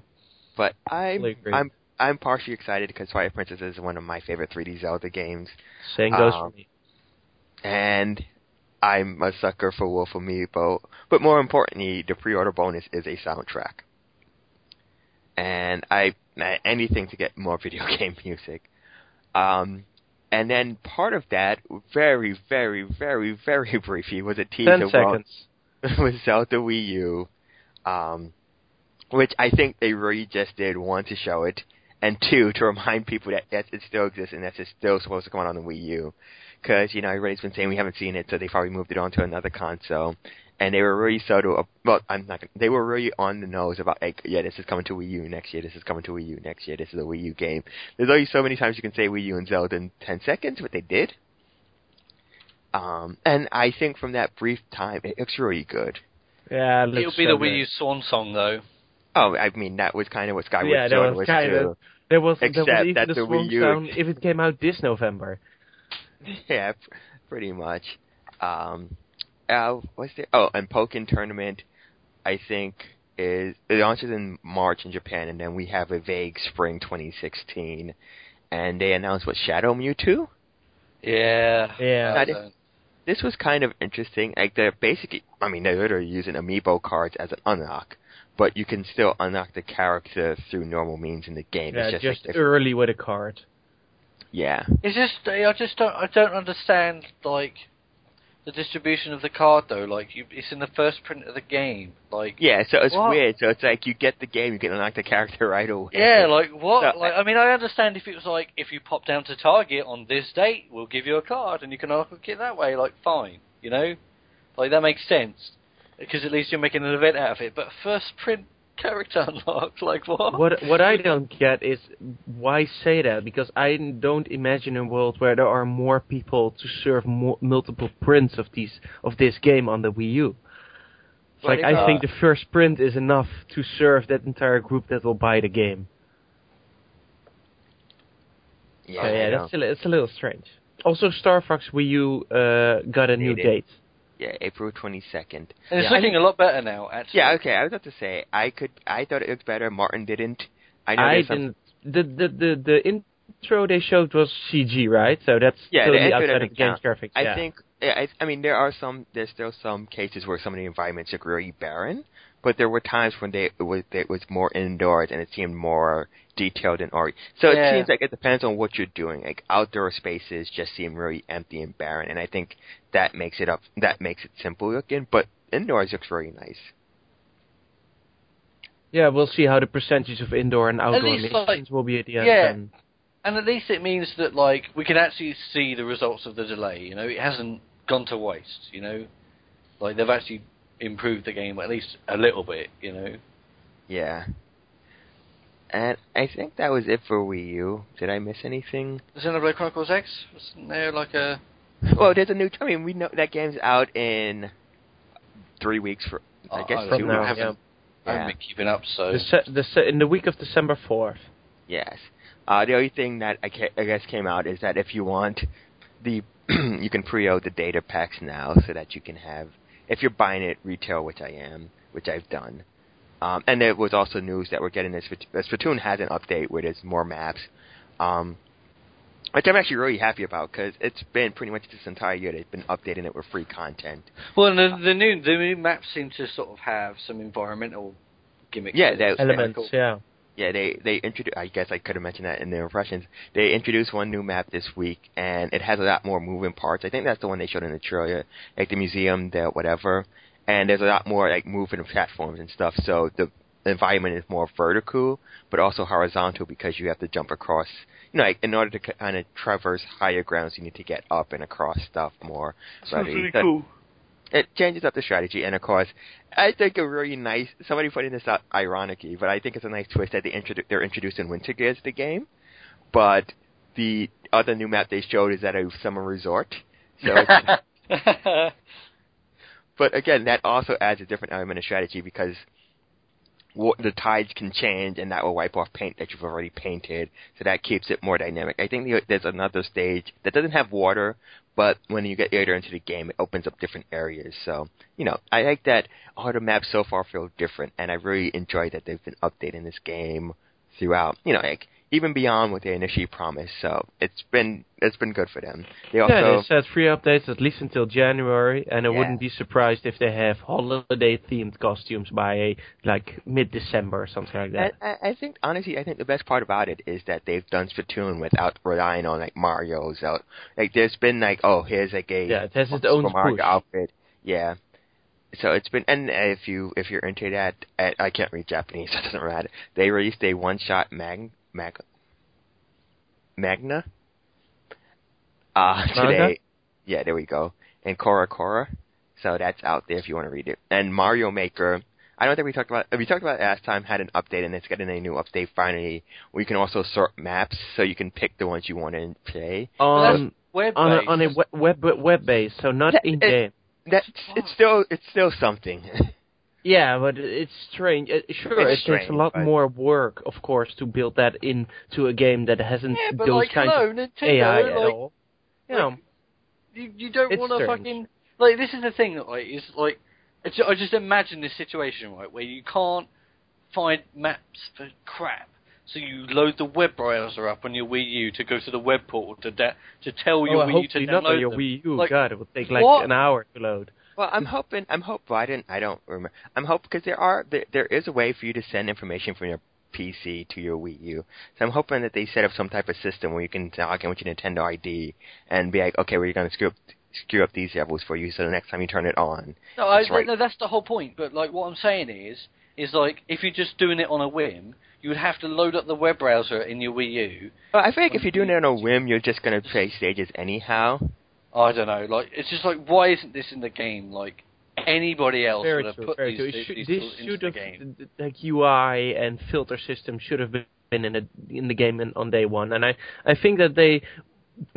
But I'm I'm I'm partially excited because Twilight Princess is one of my favorite 3D Zelda games. Same goes Um, for me. and I'm a sucker for Wolf Amiibo. But more importantly, the pre-order bonus is a soundtrack, and I anything to get more video game music. Um, and then part of that, very, very, very, very briefly, was a teaser Ten seconds. with Zelda Wii U, um, which I think they really just did one to show it, and two to remind people that yes, it still exists and that it's still supposed to come out on the Wii U. Because you know everybody's been saying we haven't seen it, so they probably moved it on to another console. And they were really subtle. Well, I'm not. Gonna, they were really on the nose about like, yeah, this is coming to Wii U next year. This is coming to Wii U next year. This is a Wii U game. There's only so many times you can say Wii U and Zelda in ten seconds, but they did. Um, and I think from that brief time, it looks really good. Yeah, it It'll be so the Wii good. U swan song though. Oh, I mean that was kind of what Skyward Yeah, Sword was was kind too. of. There was there Except was even that the the swan Wii U- sound if it came out this November. yeah, p- pretty much. Um, uh, what's there? Oh, and Pokken Tournament, I think is it launches in March in Japan, and then we have a vague spring 2016, and they announced what Shadow Mewtwo. Yeah. Yeah. that That uh, This was kind of interesting. Like they're basically, I mean, they're literally using amiibo cards as an unlock, but you can still unlock the character through normal means in the game. Yeah, it's just, just like, if- early with a card. yeah. It's just I just don't I don't understand like the distribution of the card though. Like you, it's in the first print of the game. Like Yeah, so it's What? weird. So it's like you get the game, you get unlock the character right away. Yeah, like what? So, like I mean, I understand if it was like if you pop down to Target on this date, we'll give you a card and you can unlock it that way. Like fine, you know, like that makes sense because at least you're making an event out of it. But first print character unlock, like what? What what I don't get is why say that because I don't imagine a world where there are more people to serve mo- multiple prints of these of this game on the Wii U. It's Well, like I uh, think the first print is enough to serve that entire group that will buy the game. yeah, so yeah, that's a, it's a little strange. Also, Star Fox Wii U uh, got a new Dated. date. Yeah, April twenty second. and it's Yeah, looking a lot better now. Actually, Yeah, okay. I was about to say I could. I thought it looked better. Martin didn't. I know I didn't. The, the the the intro they showed was CG, right? So that's Yeah, the totally intro outside doesn't of the game's graphics. I yeah. think. yeah, I, I mean, there are some. There's still some cases where some of the environments look really barren, but there were times when they it was it was more indoors and it seemed more detailed and art. So Yeah. it seems like it depends on what you're doing. Like outdoor spaces just seem really empty and barren, and I think that makes it up. That makes it simple looking, but indoors looks really nice. Yeah, we'll see how the percentage of indoor and outdoor least, like- missions will be at the end. Yeah. then. and at least it means that like we can actually see the results of the delay. You know, it hasn't gone to waste. You know, like they've actually improved the game at least a little bit. You know. Yeah. And I think that was it for Wii U. Did I miss anything? Xenoblade Chronicles X wasn't there like a Well, there's a new. I mean, we know that game's out in three weeks. For I Oh, guess I two From now, weeks. haven't- I haven't been keeping up. So The se- the se- in the week of December fourth. Yes. Uh, the only thing that I, ca- I guess came out is that if you want the, you can pre-order the data packs now, so that you can have, if you're buying it retail, which I am, which I've done. Um, and there was also news that we're getting this. Splatoon- Splatoon has an update where there's more maps, um, which I'm actually really happy about because it's been pretty much this entire year they've been updating it with free content. well, and the, the new the new maps seem to sort of have some environmental gimmicks. Yeah, in they- It's kinda Elements, cool. yeah. Yeah, they they introduced. I guess I could have mentioned that in the impressions. They introduced one new map this week, and it has a lot more moving parts. I think that's the one they showed in the trailer, like the museum, the whatever. And there's a lot more like moving platforms and stuff. So the environment is more vertical, but also horizontal because you have to jump across. You know, like in order to kind of traverse higher grounds, you need to get up and across stuff more. Sounds really But- cool. it changes up the strategy, and of course, I think a really nice. Somebody putting this out ironically, but I think it's a nice twist that they introdu- they're introducing Winter Gears to the game, but the other new map they showed is at a summer resort. So, but again, that also adds a different element of strategy because wa- the tides can change, and that will wipe off paint that you've already painted. So that keeps it more dynamic. I think the- there's another stage that doesn't have water, but when you get later into the game, it opens up different areas. So you know, I like that all the maps so far feel different, and I really enjoy that they've been updating this game throughout. You know, like even beyond what they initially promised. So it's been it's been good for them. They also yeah, they said free updates at least until January, and I Yeah. wouldn't be surprised if they have holiday-themed costumes by like mid-December or something like that. I, I think honestly, I think the best part about it is that they've done Splatoon without relying on like Mario's out. Like there's been like, oh, here's like a Yeah, it has its own Mario push. outfit. Yeah. So it's been, and if you if you're into that, I, I can't read Japanese, so it doesn't matter. They released a one shot mag mag Magna. Uh Manga? today. Yeah, there we go. And CoroCoro. So that's out there if you want to read it. And Mario Maker, I don't think we talked about. We talked about it last time. Had an update, and it's getting a new update finally. We can also sort maps, so you can pick the ones you want to play. On Web on a, on a web web, web base, so not That- in it- game. That's it's still it's still something. Yeah, but it's strange. Uh, sure, It's it takes a lot more work, of course, to build that into a game that hasn't Yeah, but those like, kinds of Nintendo, AI at like, all. You like, know, you, you don't want to fucking like this is the thing that like is like it's, I just imagine this situation right where you can't find maps for crap, so you load the web browser up on your Wii U to go to the web portal to da- to tell your oh, Wii U to download not on your them. Wii U. Like, God, it will take like what? an hour to load. Well, I'm hoping. I'm hopeful. I didn't. I don't remember. I'm hoping because there are there, there is a way for you to send information from your PC to your Wii U. So I'm hoping that they set up some type of system where you can log in with your Nintendo ID and be like, okay, we're going to screw up screw up these levels for you. So the next time you turn it on, No, I, right. no, that's the whole point. But like, what I'm saying is, is like, if you're just doing it on a whim, you would have to load up the web browser in your Wii U. well, I feel like if you're doing it on a whim, you're just going to play stages anyhow. I don't know. Like, it's just like, why isn't this in the game? Like, anybody else Very would have true. put these, these, should- these this should the have game. the- the- like UI and filter system should have been in a, in the game in, on day one. And I I think that they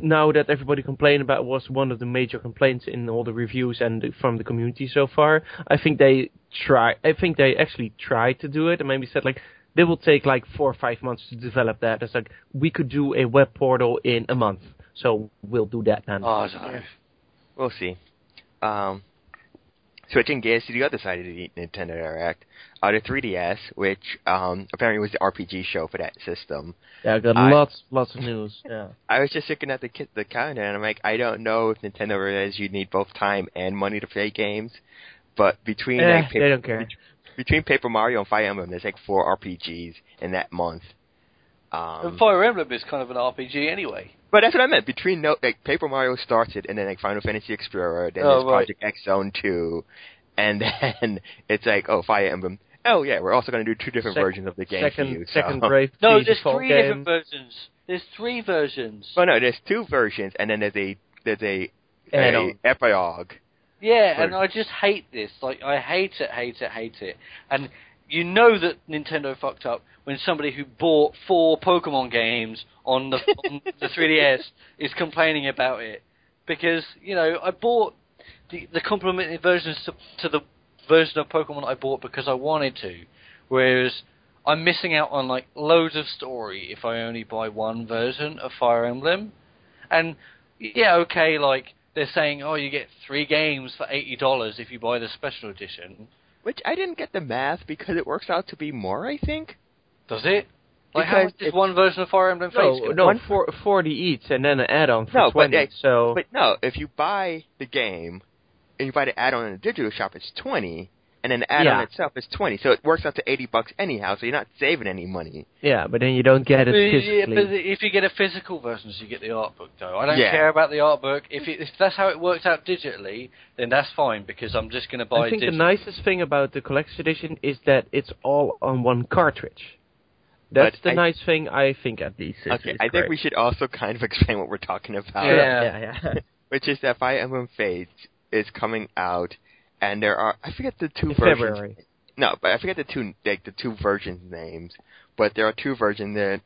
now that everybody complained about was one of the major complaints in all the reviews and the- from the community so far. I think they try. I think they actually tried to do it and maybe said like. They will take like four or five months to develop that. It's like we could do a web portal in a month, so we'll do that then. Oh, Yeah. We'll see. Um, switching gears to the other side of the Nintendo Direct, uh, the 3DS, which um, apparently was the RPG show for that system. yeah, I got I- lots lots of news. Yeah. I was just looking at the ki- the calendar, and I'm like, I don't know if Nintendo realizes you need both time and money to play games. But between Eh, like, they don't care. between Paper Mario and Fire Emblem, there's like four RPGs in that month. Um, and Fire Emblem is kind of an RPG anyway. But that's what I meant. Between no, like Paper Mario started, and then like Final Fantasy Explorer, then Oh, there's right. Project X Zone Two, and then it's like oh Fire Emblem. Oh yeah, we're also going to do two different Sec- versions of the game second for you. second so. grade No, there's three game. different versions. There's three versions. Well, no, there's two versions, and then there's a there's a, a epilogue. Yeah, and I just hate this. Like, I hate it, hate it, hate it. And you know that Nintendo fucked up when somebody who bought four Pokemon games on the on the 3DS is complaining about it. Because you know I bought the the complementary versions to, to the version of Pokemon I bought because I wanted to, whereas I'm missing out on like loads of story if I only buy one version of Fire Emblem, and yeah, okay, like they're saying, oh, you get three games for eighty dollars if you buy the special edition. Which I didn't get the math because it works out to be more. I think. Does it? Like how Because much is one version of Fire Emblem Fates? No, gonna no, One- for, 40 each, and then an add-on for No, but 20. they- so But no, if you buy the game and you buy the add-on in the digital shop, it's twenty, and then the add-on Yeah. itself is twenty. So it works out to eighty bucks anyhow. So you're not saving any money. yeah, but then you don't get it Yeah, physically. but if you get a physical version, so you get the art book though. I don't Yeah. care about the art book. If, it, if that's how it works out digitally, then that's fine because I'm just going to buy. I think the nicest thing about the collector's edition is that it's all on one cartridge. That's But the I- nice thing, I think, at least. It's, okay, it's I think we should also kind of explain what we're talking about. Yeah. yeah, yeah. Which is that Fire Emblem Fates is coming out, and there are I forget the two In versions. February. No, but I forget the two like the two versions names. But there are two versions that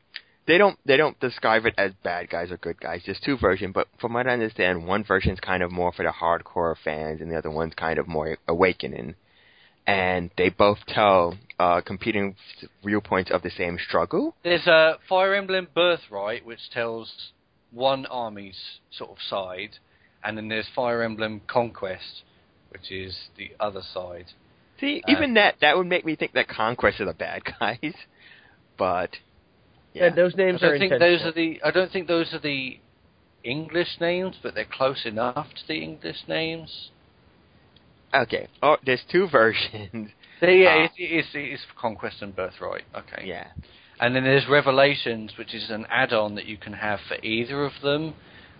they don't they don't describe it as bad guys or good guys. There's two versions, but from what I understand, one version's kind of more for the hardcore fans, and the other one's kind of more awakening. And they both tell uh, competing viewpoints of the same struggle. There's a Fire Emblem Birthright, which tells one army's sort of side, and then there's Fire Emblem Conquest, which is the other side. See, Uh, even that that would make me think that Conquest are the bad guys. But Yeah, yeah, those names are don't think those are the. I don't think those are the English names, but they're close enough to the English names. okay. Oh, there's two versions. They, yeah, Ah. it's, it's, it's Conquest and Birthright. Okay. Yeah. And then there's Revelations, which is an add-on that you can have for either of them,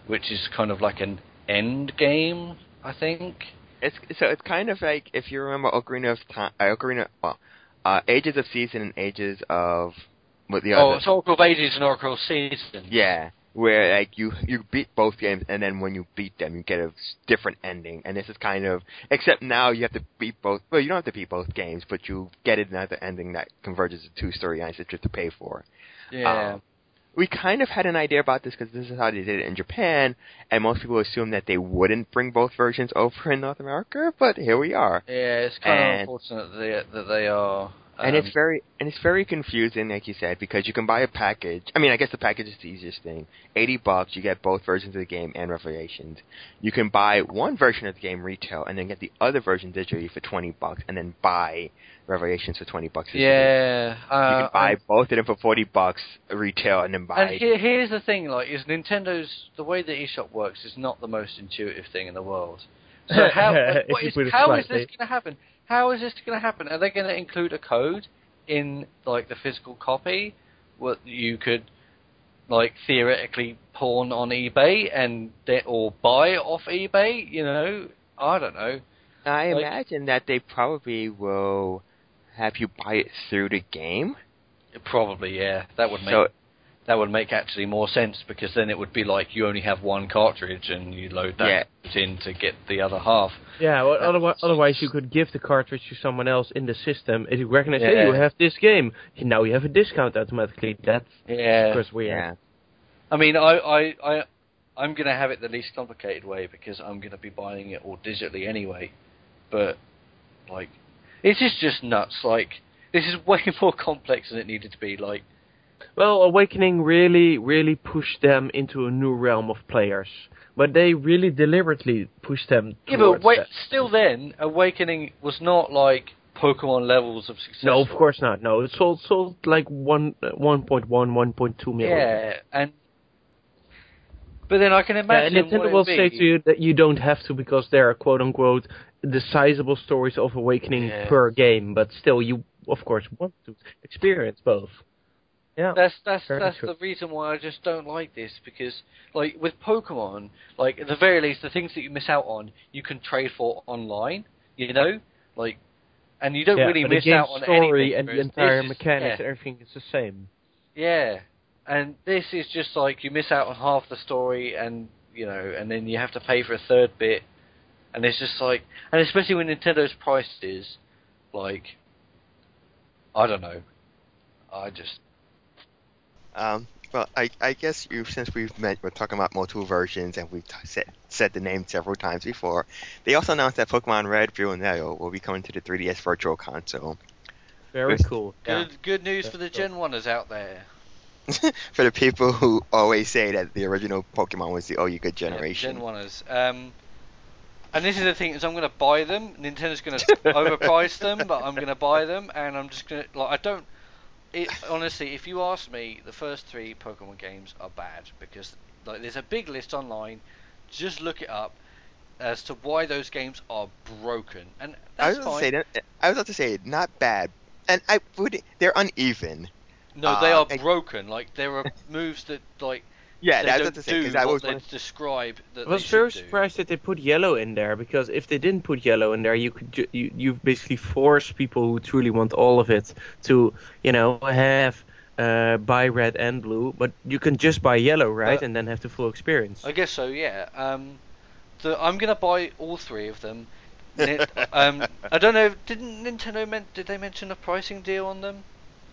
which is kind of like an end game, I think. It's so it's kind of like if you remember Ocarina of Time, uh, Ocarina, well, uh, Ages of Season and Ages of what the Oh, other. it's Oracle of Ages and Oracle of Seasons. yeah, where like you you beat both games, and then when you beat them, you get a different ending. And this is kind of except now you have to beat both. Well, you don't have to beat both games, but you get another ending that converges the two storylines that you have to pay for. Yeah. Um, we kind of had an idea about this because this is how they did it in Japan, and most people assumed that they wouldn't bring both versions over in North America, but here we are. yeah, it's kind and- of unfortunate that they, that they are. And um, it's very and it's very confusing, like you said, because you can buy a package. I mean, I guess the package is the easiest thing. Eighty bucks, you get both versions of the game and Revelations. You can buy one version of the game retail, and then get the other version digitally for twenty bucks, and then buy Revelations for twenty bucks. Yeah. you Uh, can buy both of them for forty bucks retail, and then buy. And here, here's the thing: like, is Nintendo's the way the eShop works is not the most intuitive thing in the world. So how what you is, how is this going to happen? How is this going to happen? Are they going to include a code in like the physical copy, what you could like theoretically pawn on eBay and de- or buy off eBay? You know, I don't know. I like- imagine that they probably will have you buy it through the game. Probably, yeah. That would make So that would make actually more sense because then it would be like you only have one cartridge and you load that in to get the other half. Yeah, well, otherwise, otherwise you could give the cartridge to someone else in the system. If you recognize, hey, Yeah. you have this game, now you have a discount automatically. That's Yeah. of course weird. yeah, I mean, I, I, I, I'm going to have it the least complicated way because I'm going to be buying it all digitally anyway. But, like, it's just, just nuts. Like, this is way more complex than it needed to be. Like, Well, Awakening really, really pushed them into a new realm of players, but they really deliberately pushed them. yeah, but wait, that. still then, Awakening was not like Pokemon levels of success. No, of course not. No, it sold sold like one, uh, 1.1, 1.2 million. Yeah, and. But then I can imagine. and Nintendo will say to you that you don't have to because there are quote unquote the sizable stories of Awakening Yeah. per game, but still you of course want to experience both. Yeah. That's that's Very that's true. the reason why I just don't like this because like with Pokemon, like at the very least, the things that you miss out on, you can trade for online. You know, like, and you don't yeah, really miss out on story anything. and the entire is- mechanics yeah, and everything is the same. yeah, and this is just like you miss out on half the story, and you know, and then you have to pay for a third bit, and it's just like, and especially when Nintendo's prices, like, I don't know, I just Um, well, I, I guess you since we've met, we're talking about multiple versions and we've t- said said the name several times before. They also announced that Pokemon Red, Blue, and Yellow will be coming to the 3DS Virtual Console. Very Yes. cool. good Yeah. good news That's for the cool. Gen Oneers out there. For the people who always say that the original Pokemon was the oh you good generation. Yeah, Gen Oneers. Um, and this is the thing is I'm going to buy them. Nintendo's going to overprice them, but I'm going to buy them, and I'm just going to like I don't. It, honestly, if you ask me, the first three Pokemon games are bad because like there's a big list online. Just look it up as to why those games are broken, and I was fine. to say I was about to say not bad, and I would they're uneven. no, they uh, are and- broken. Like there are moves that like Yeah, they I was don't about to say do because I what was they describe that I was very should do. surprised that they put yellow in there because if they didn't put yellow in there, you could ju- you you basically force people who truly want all of it to you know have uh, buy red and blue, but you can just buy yellow, right, But- and then have the full experience. I guess so, yeah. Um, the, I'm gonna buy all three of them. Um, I don't know. Didn't Nintendo men- did they mention a pricing deal on them?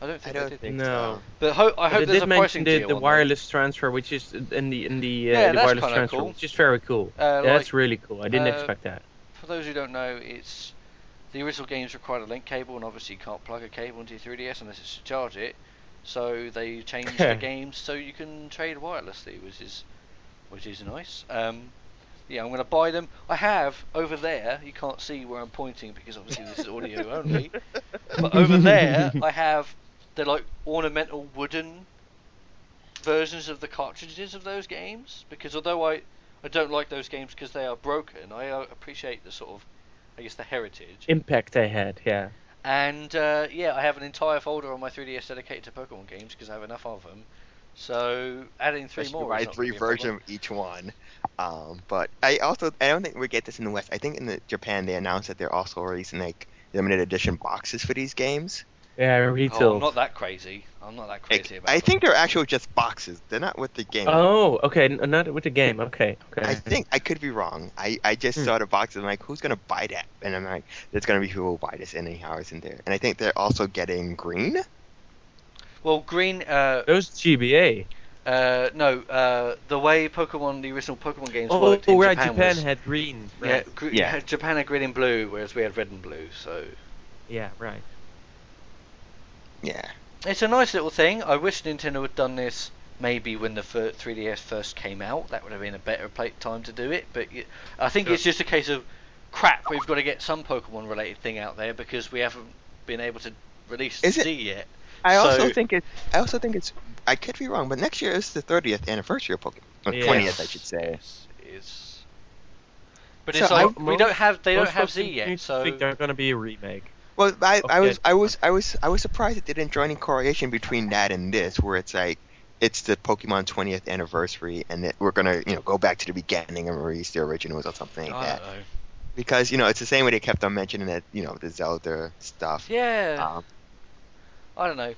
I don't I think don't they did. think No. so. But ho- I hope they there's did a pricing mention the, deal the on wireless transfer, which is in the in the, uh, Yeah, the that's wireless kinda transfer, cool. which is very cool. Uh, That's like, really cool. I didn't uh, expect that. for those who don't know, it's the original games required a link cable, and obviously you can't plug a cable into your 3DS unless it's to charge it. So they changed the games so you can trade wirelessly, which is which is nice. Um, yeah, I'm going to buy them. I have over there. You can't see where I'm pointing because obviously this is audio only. But over there, I have the like ornamental wooden versions of the cartridges of those games. Because although I I don't like those games because they are broken, I uh, appreciate the sort of I guess the heritage. Impact they had, yeah. And uh, yeah, I have an entire folder on my 3DS dedicated to Pokemon games because I have enough of them. So adding three more. buy is not three gonna be a problem. versions of each one. Um, but I also I don't think we get this in the West. I think in the Japan they announced that they're also releasing like limited edition boxes for these games. Yeah, Oh, retail. I'm not that crazy. I'm not that crazy about. I them. think they're actually just boxes. They're not with the game. Oh, okay, n- not with the game. Okay, okay. I think I could be wrong. I, I just Hmm. saw the box and I'm like, who's gonna buy that? And I'm like, there's gonna be people who buy this anyhow, isn't there? And I think they're also getting green. Well, green. Uh, Those GBA. uh, no. Uh, the way Pokemon, the original Pokemon games Oh, worked in right, Japan, Japan was, had green. yeah, gr- Yeah. Japan had green and blue, whereas we had red and blue. So Yeah, right. Yeah. it's a nice little thing. I wish Nintendo had done this maybe when the 3DS first came out. That would have been a better pla time to do it. But I think Sure. it's just a case of crap. We've got to get some Pokemon related thing out there because we haven't been able to release Is it- Z yet. I also think it. I also think it's. I could be wrong, but next year is the 30th anniversary of Pokemon. Or Yeah. 20th, I should say. Yes, it is. But So it's I- like we don't have they don't have Z yet, to so think they're gonna be a remake. Well, I, I was I was I was I was surprised it didn't draw any correlation between that and this, where it's like it's the Pokemon 20th anniversary, and that we're gonna you know go back to the beginning and release the originals or something like I that. don't know. Because you know it's the same way they kept on mentioning that you know the Zelda stuff. Yeah, Um, I don't know.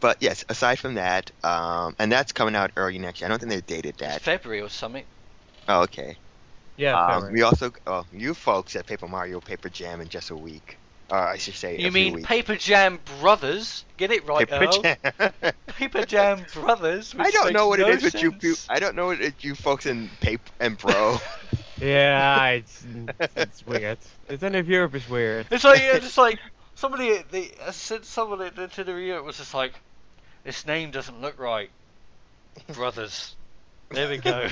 but yes, aside from that, um, and that's coming out early next year. I don't think they dated It's that. February or something. Oh, okay. Yeah, Um, we also, oh, you folks at Paper Mario Paper Jam in just a week. Or I should say, a You few mean weeks. Paper Jam Brothers? Get it right, Paper Earl. Jam. Paper Jam Brothers. I don't know what no it is with you. I don't know what it, you folks in Paper and Bro. yeah, it's it's weird. The end of Europe is weird. It's like it's just like somebody at the I said someone at the, to the review was just like, this name doesn't look right. Brothers. There we go.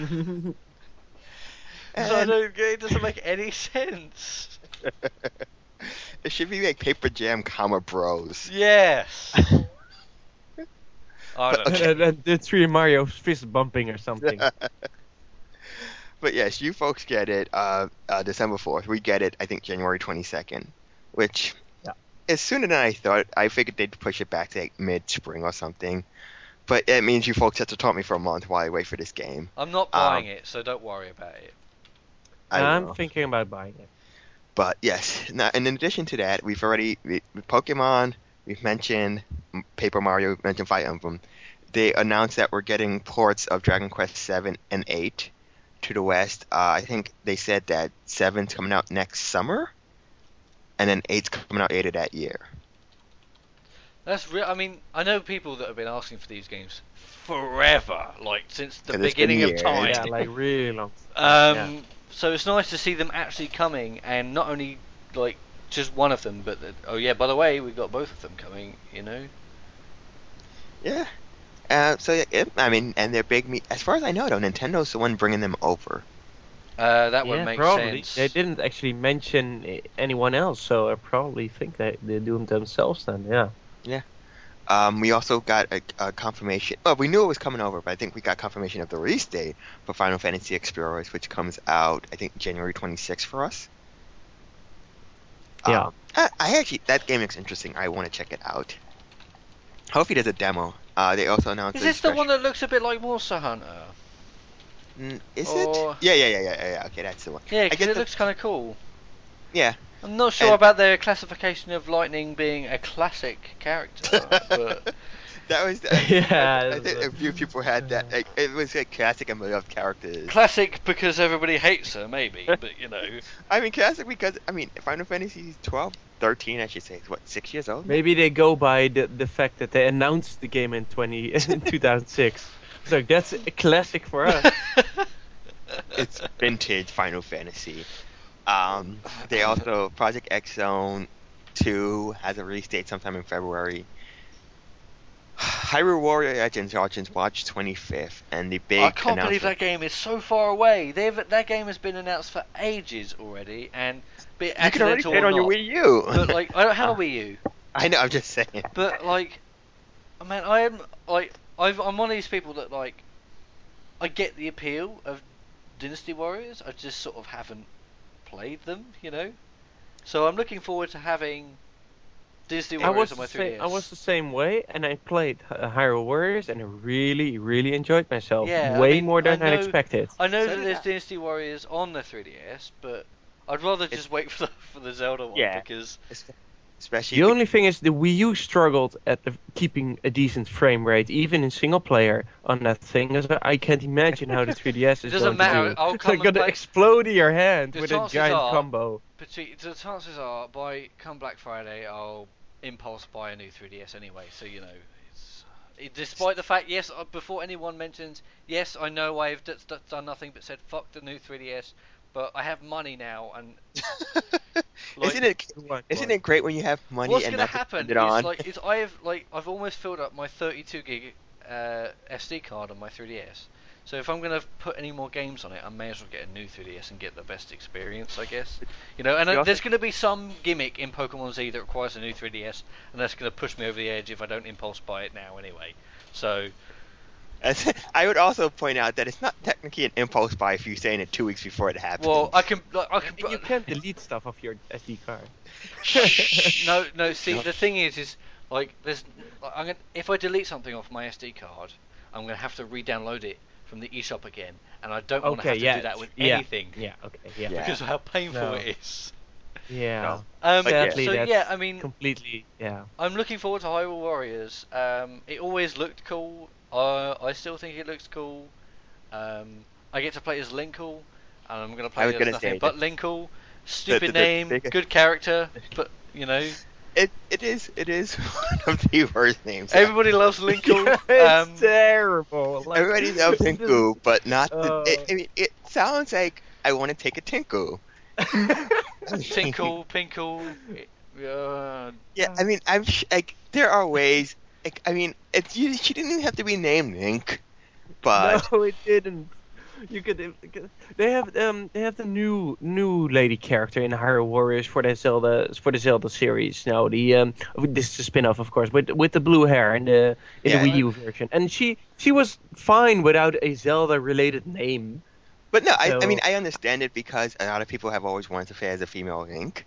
So I don't it doesn't make any sense. It should be like Paper Jam, comma Bros. Yes. I don't and, and the three Mario's fist bumping or something. but yes, you folks get it uh, uh, December fourth. We get it, I think January twenty second, which Yeah. is sooner than I thought. I figured they'd push it back to like mid spring or something. But it means you folks have to taunt me for a month while I wait for this game. I'm not Um, buying it, so don't worry about it. I I'm will. thinking about buying it. But yes, now, and in addition to that, we've already we, with Pokemon. We've mentioned Paper Mario. we've Mentioned Fire Emblem. They announced that we're getting ports of Dragon Quest Seven and Eight to the West. Uh, I think they said that Seven's coming out next summer, and then Eight's coming out later that year. That's real. I mean, I know people that have been asking for these games forever, like since the 'Cause it's been beginning of time. Yeah, like really long. Um, yeah. So it's nice to see them actually coming, and not only like just one of them, but that, oh yeah, by the way, we've got both of them coming. You know. Yeah. Uh, so yeah, it, I mean, and they're big. Me- as far as I know, though, Nintendo's the one bringing them over. Uh, that yeah, would make probably. sense. They didn't actually mention anyone else, so I probably think that they do them themselves then. Yeah. Yeah. Um, we also got a, a confirmation. Well, we knew it was coming over, but I think we got confirmation of the release date for Final Fantasy Explorers, which comes out I think January 26th for us. Yeah. Um, I, I actually that game looks interesting. I want to check it out. Hopefully, there's a demo. Uh, they also announced. Is this the one that looks a bit like Monster Hunter? Mm, is or- it? Yeah, yeah, yeah, yeah, yeah, yeah. Okay, that's the one. Yeah, I because it the- looks kind of cool. Yeah. I'm not sure And- about the classification of Lightning being a classic character, but that was. Yeah, I, I think a few people had that. Like, it was like classic and beloved characters. classic because everybody hates her, maybe. But you know, I mean, classic because I mean, Final Fantasy 12, 13, I should say, is what six years old. Maybe they go by the the fact that they announced the game in 20 in 2006. So that's a classic for us. it's vintage Final Fantasy. Um, they also Project X Zone 2 has a release date sometime in February. Hyrule Warrior Legends launches March 25th, and the big I can't believe that game is so far away. They've that game has been announced for ages already, and be You can already play it on your Wii U. But like, I don't have a Wii U. I know, I'm just saying. But like, I mean, I am like, I've, I'm one of these people that like, I get the appeal of Dynasty Warriors. I just sort of haven't played them, you know. So I'm looking forward to having Dynasty I Warriors was on my the same, 3DS. I was the same way, and I played uh, Hyrule Warriors, and I really, really enjoyed myself. Yeah, I way mean, more than I I, expected. I know So that there's I. Dynasty Warriors on the 3DS, but I'd rather It's- just wait for the for the Zelda one Yeah. because It's- especially The only thing is the Wii U struggled at the, keeping a decent frame rate, even in single player on that thing. As I can't imagine how the 3DS is It doesn't going matter, to do. I'll It's and gonna explode in your hand The with a giant are- combo. But the chances are, by come Black Friday, I'll impulse buy a new 3DS anyway. So you know, despite the fact, yes, uh, before anyone mentions, yes, I know I've d- d- done nothing but said fuck the new 3DS, but I have money now, and like, isn't it What- isn't what? it great when you have money what's and gonna nothing to happen spend it is on? like is I've like I've almost filled up my 32 gig uh, SD card on my 3DS. So if I'm gonna put any more games on it, I may as well get a new 3DS and get the best experience, I guess. You know, and uh, there's gonna be some gimmick in Pokemon Z that requires a new 3DS, and that's gonna push me over the edge if I don't impulse buy it now anyway. So As- I would also point out that it's not technically an impulse buy if you're saying it two weeks before it happens. well, I can I can. And you can't delete stuff off your SD card. no, no. See, No. the thing is, is like there's. I'm gonna, if I delete something off my SD card, I'm gonna have to re-download it from the eShop again, and I don't want to Okay, have to yeah, do that with yeah, anything Yeah, okay, yeah. Yeah. because of how painful No. it is. Yeah. Um, Sadly, so that's yeah, I mean, completely, yeah. I'm looking forward to Hyrule Warriors. Um, it always looked cool. Uh, I still think it looks cool. Um, I get to play as Linkle, and I'm gonna play was as nothing but Linkle. Stupid the- the name, biggest- good character, but you know, it it is it is one of the worst names. everybody loves Linkle. it's um, terrible. Like, Everybody loves Tinku, but not the. Uh. It, I mean, it sounds like I want to take a Tinku. Tinkle, Pinkle. Uh, Yeah, I mean, I'm sh- like there are ways. Like, I mean, it's you, she didn't even have to be named Link, but no, it didn't. You could. They have um. They have the new new lady character in Hyrule Warriors for the Zelda for the Zelda series. Now the um. This is a spin-off, of course, with with the blue hair in the in Yeah. the Wii U version, and she she was fine without a Zelda related name. but no, I, I mean, I understand it because a lot of people have always wanted to play as a female Link.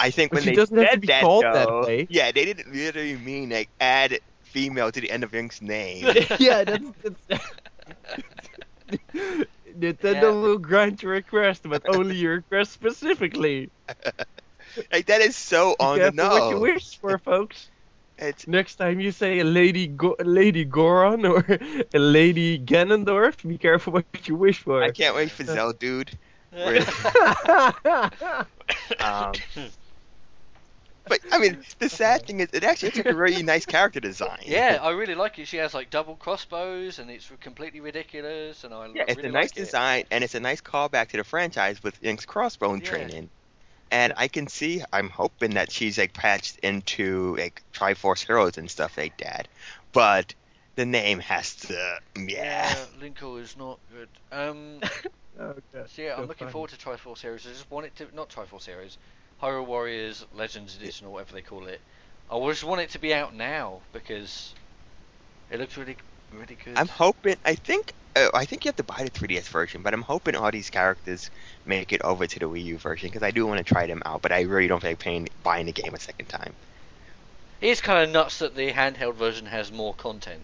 I think But when she they doesn't have to be that, called that way. yeah, they didn't literally mean like add female to the end of Link's name. yeah, that's. that's Nintendo Yeah. will grant your request, but only your request specifically. like that is so on Be the careful what you wish for, folks. It's Next time you say a lady Go- lady Goron or a lady Ganondorf, be careful what you wish for. I can't wait for Zell dude. Um, but I mean, the sad thing is, it actually took a really nice character design. yeah, I really like it. She has like double crossbows, and it's completely ridiculous. And I Yeah, it's really a nice like it. design, and it's a nice callback to the franchise with Link's crossbone Yeah. training. And I can see, I'm hoping that she's like patched into like Triforce Heroes and stuff like that. But the name has to, yeah. Yeah, Linkle is not good. Um, Okay. so yeah, I'm looking funny. forward to Triforce Series. I just want it to not Triforce Series, Hyrule Warriors Legends Edition or whatever they call it. I just want it to be out now because it looks really, really good. I'm hoping. I think. Uh, I think you have to buy the 3DS version, but I'm hoping all these characters make it over to the Wii U version because I do want to try them out. But I really don't feel like paying buying the game a second time. It's kind of nuts that the handheld version has more content.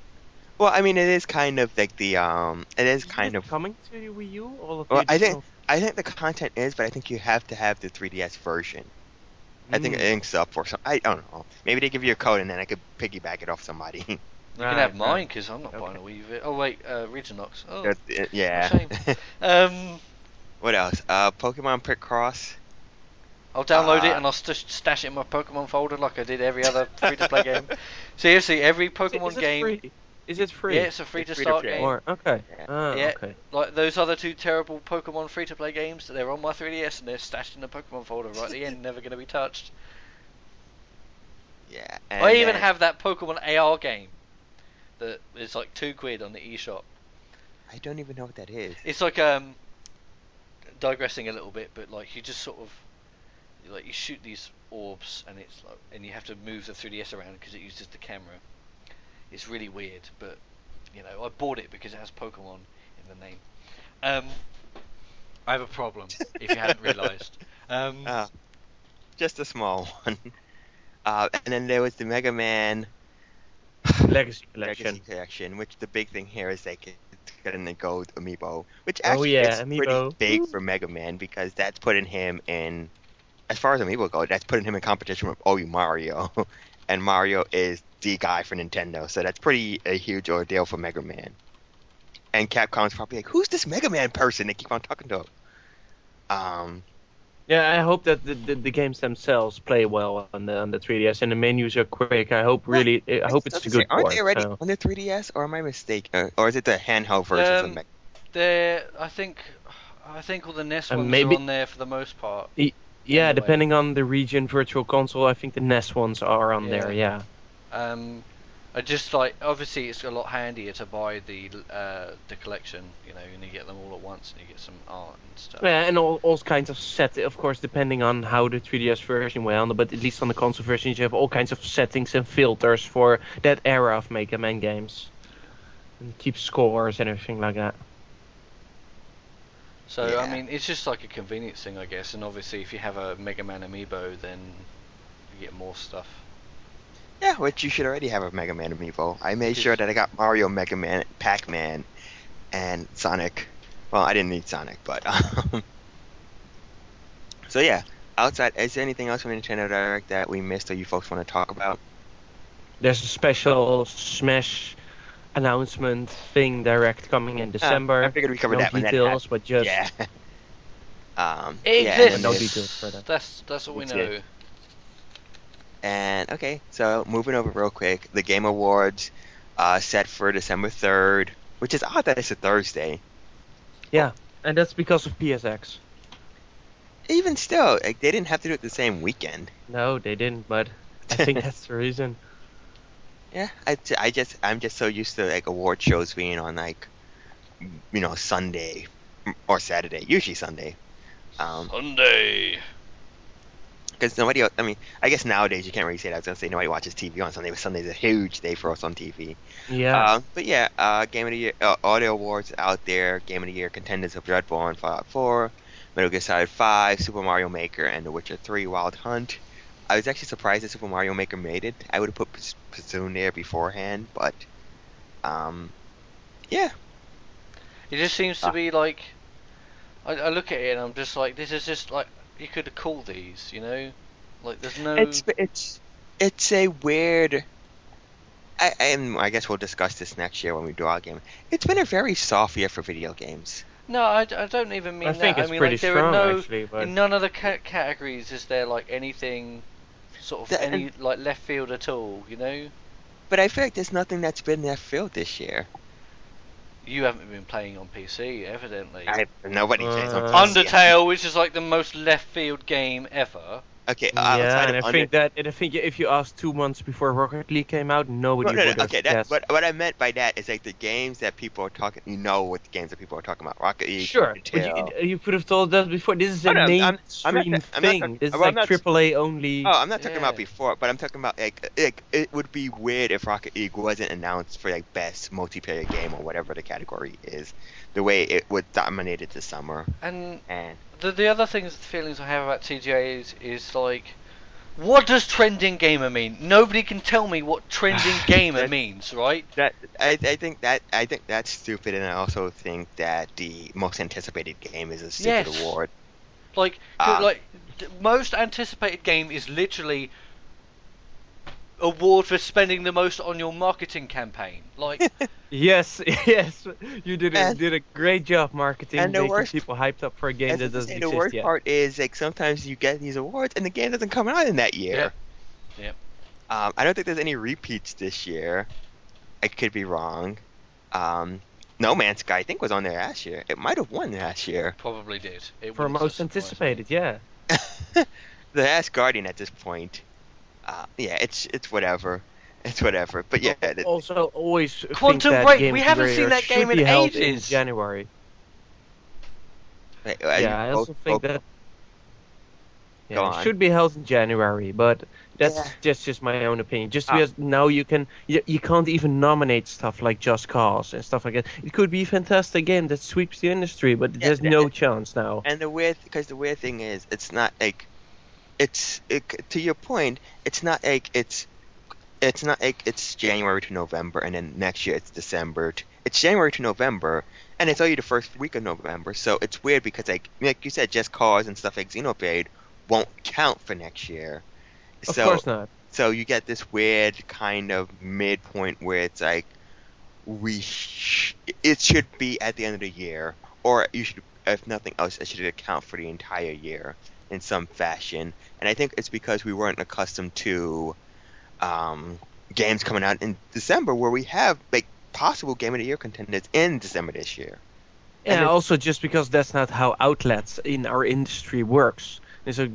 Well, I mean, it is kind of like the um, it is Isn't kind it of. coming to the Wii U. All of Well, I think additional- I think the content is, but I think you have to have the 3DS version. I think Mm. it inks up or something. I don't know. Maybe they give you a code and then I could piggyback it off somebody. You Right, can have right. mine because I'm not Okay. buying a Wii U. Oh wait, uh, Regionox. Oh, That's yeah. shame. um, what else? Uh, Pokemon Picross. I'll download it Uh, and I'll st- stash it in my Pokemon folder like I did every other free-to-play game. Seriously, every Pokemon is it game. Free? Is it free? Yeah, it's a free-to-start free to game. Or okay. Yeah. Ah, Yeah. okay. Like those other two terrible Pokemon free-to-play games, they're on my 3DS and they're stashed in the Pokemon folder right at the end, never going to be touched. Yeah. I even then- have that Pokemon AR game that is like two quid on the eShop. I don't even know what that is. It's like um, digressing a little bit, but like you just sort of like you shoot these orbs and it's like, and you have to move the 3DS around because it uses the camera. It's really weird, but you know I bought it because it has Pokemon in the name. Um, I have a problem if you hadn't realised. Um, Uh, just a small one. Uh, and then there was the Mega Man Legacy collection. Legacy Collection, which the big thing here is like it's getting the gold amiibo, which Oh, actually yeah, is amiibo. pretty big for Mega Man because that's putting him in as far as Amiibo go, that's putting him in competition with oh Mario, and Mario is the guy for Nintendo, so that's pretty a huge ordeal for Mega Man. And Capcom's probably like, who's this Mega Man person? They keep on talking to. Um, Yeah, I hope that the, the, the games themselves play well on the on the 3DS and the menus are quick. I hope really, I hope it's a good Aren't they already so. on the 3DS, or am I mistaken? Or is it the handheld version? Um, of Mega? There, I think, I think all the NES Uh, ones maybe- are on there for the most part. Yeah, anyway. depending on the region virtual console, I think the NES ones are on there. Yeah. Um, I just like obviously it's a lot handier to buy the uh, the collection, you know, and you get them all at once and you get some art and stuff. Yeah, and all, all kinds of set, of course, depending on how the 3DS version went on, but at least on the console versions, you have all kinds of settings and filters for that era of Mega Man games. And keep scores and everything like that. So I mean, it's just like a convenience thing, I guess. And obviously, if you have a Mega Man amiibo, then you get more stuff. Yeah, which you should already have a Mega Man amiibo. I made Yes. sure that I got Mario, Mega Man, Pac Man, and Sonic. Well, I didn't need Sonic, but um, so yeah. Outside, is there anything else from Nintendo Direct that we missed or you folks want to talk about? There's a special Smash announcement thing direct coming in December. I figured we covered no that when that details, but just yeah. um, It yeah, exists. and no details for that. That's that's all we That's know. it. And okay, so moving over real quick, the Game Awards uh, set for December third, which is odd that it's a Thursday. Yeah, and that's because of PSX. Even still, like, they didn't have to do it the same weekend. No, they didn't, but I think that's the reason. Yeah, I, I just I'm just so used to like award shows being on like you know Sunday or Saturday, usually Sunday. Um, Sunday. Because nobody, el- I mean, I guess nowadays you can't really say that. I was gonna say nobody watches TV on Sunday, but Sunday's a huge day for us on TV. Yeah. Uh, but yeah, uh, Game of the Year, uh, Audio Awards out there. Game of the Year contenders of Dreadborn, Fallout 4, Metal Gear Solid 5, Super Mario Maker, and The Witcher 3: Wild Hunt. I was actually surprised that Super Mario Maker made it. I would have put P- there beforehand, but um, yeah, It just seems to Ah. be like I, I look at it and I'm just like, this is just like you could have called these, you know, like there's no. it's it's it's a weird. I, and I guess we'll discuss this next year when we do our game. It's been a very soft year for video games. No, I, I don't even mean I that. think I it's mean, pretty like, there strong are no actually, but in none of the ca- categories is there like anything sort of The- any like left field at all. You know, But I feel like there's nothing that's been left field this year. You haven't been playing on PC, evidently. I, nobody plays on Uh, PC. Undertale, which is like the most left field game ever. Okay, uh, yeah, outside and I think that and I think if you asked two months before Rocket League came out, nobody No, no, no, would have okay, that, but what I meant by that is like the games that people are talking. You know what the games that people are talking about? Rocket League. Sure, you, you could have told that before. This is a Oh, no, I'm- I'm mainstream I'm not thing. talking- this is well, like AAA only. Oh, I'm not talking about before, but I'm talking about like, like it would be weird if Rocket League wasn't announced for like best multiplayer game or whatever the category is, the way it would dominate it this summer. And And the the other things, feelings I have about TGA is is like, what does trending gamer mean? Nobody can tell me what trending gamer That- means, right? that I, I think that I think that's stupid, and I also think that the most anticipated game is a stupid Yes. award. Like, Um, like most anticipated game is literally award for spending the most on your marketing campaign. Like, Yes, yes, you did a, And- did a great job marketing, and the making worst- people hyped up for a game that doesn't say, the worst yet. part is like sometimes you get these awards and the game doesn't come out in that year. Yeah. Yep. Um, I don't think there's any repeats this year. I could be wrong. Um, no Man's Sky I think was on there last year. It might have won last year. probably did. It for most anticipated, yeah. the Last Guardian at this point. Uh, yeah, it's it's whatever. It's whatever. But yeah, also always think Quantum that Break, we haven't seen that game in ages. In January. uh, yeah, I also think that. Yeah, it should be held in January, but that's Yeah. just just my own opinion. Just Ah. because now you can you, you can't even nominate stuff like Just Cause and stuff like that. It could be a fantastic game that sweeps the industry, but Yeah, there's no chance now. And the weird, because the weird thing is, it's not like, it's it, to your point. It's not like it's, it's not like it's January to November, and then next year it's December. To, it's January to November, and it's only the first week of November. So it's weird because like like you said, Just Cause and stuff like Xenoblade won't count for next year. Of so, course not. So you get this weird kind of midpoint where it's like we sh- it should be at the end of the year, or you should, if nothing else, it should account for the entire year in some fashion. And I think it's because we weren't accustomed to um, games coming out in December where we have like possible game of the year contenders in December this year. Yeah, also just because that's not how outlets in our industry works. And so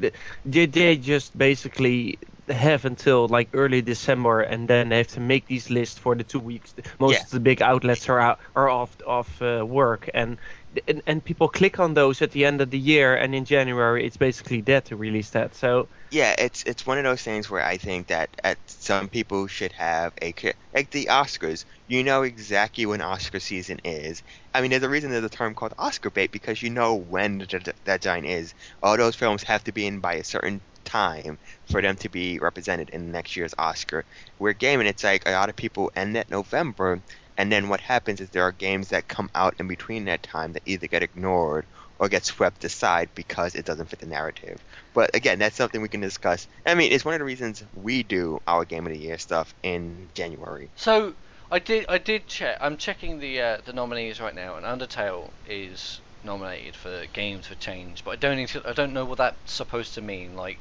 they, they just basically have until like early December, and then they have to make these lists for the two weeks. Most Yeah. of the big outlets are out, are off off uh, work, and, and and people click on those at the end of the year, and in January it's basically dead to release that. So Yeah, it's it's one of those things where I think that at some people should have a like the Oscars. You know exactly when Oscar season is. I mean, there's a reason there's a term called Oscar bait because you know when the deadline is. All those films have to be in by a certain time for them to be represented in next year's Oscar. Where gaming, it's like a lot of people end at November, and then what happens is there are games that come out in between that time that either get ignored or get swept aside because it doesn't fit the narrative. But again, that's something we can discuss. I mean, it's one of the reasons we do our Game of the Year stuff in January. So I did I did check. I'm checking the uh, the nominees right now, and Undertale is nominated for Games for Change, but I don't to, I don't know what that's supposed to mean. Like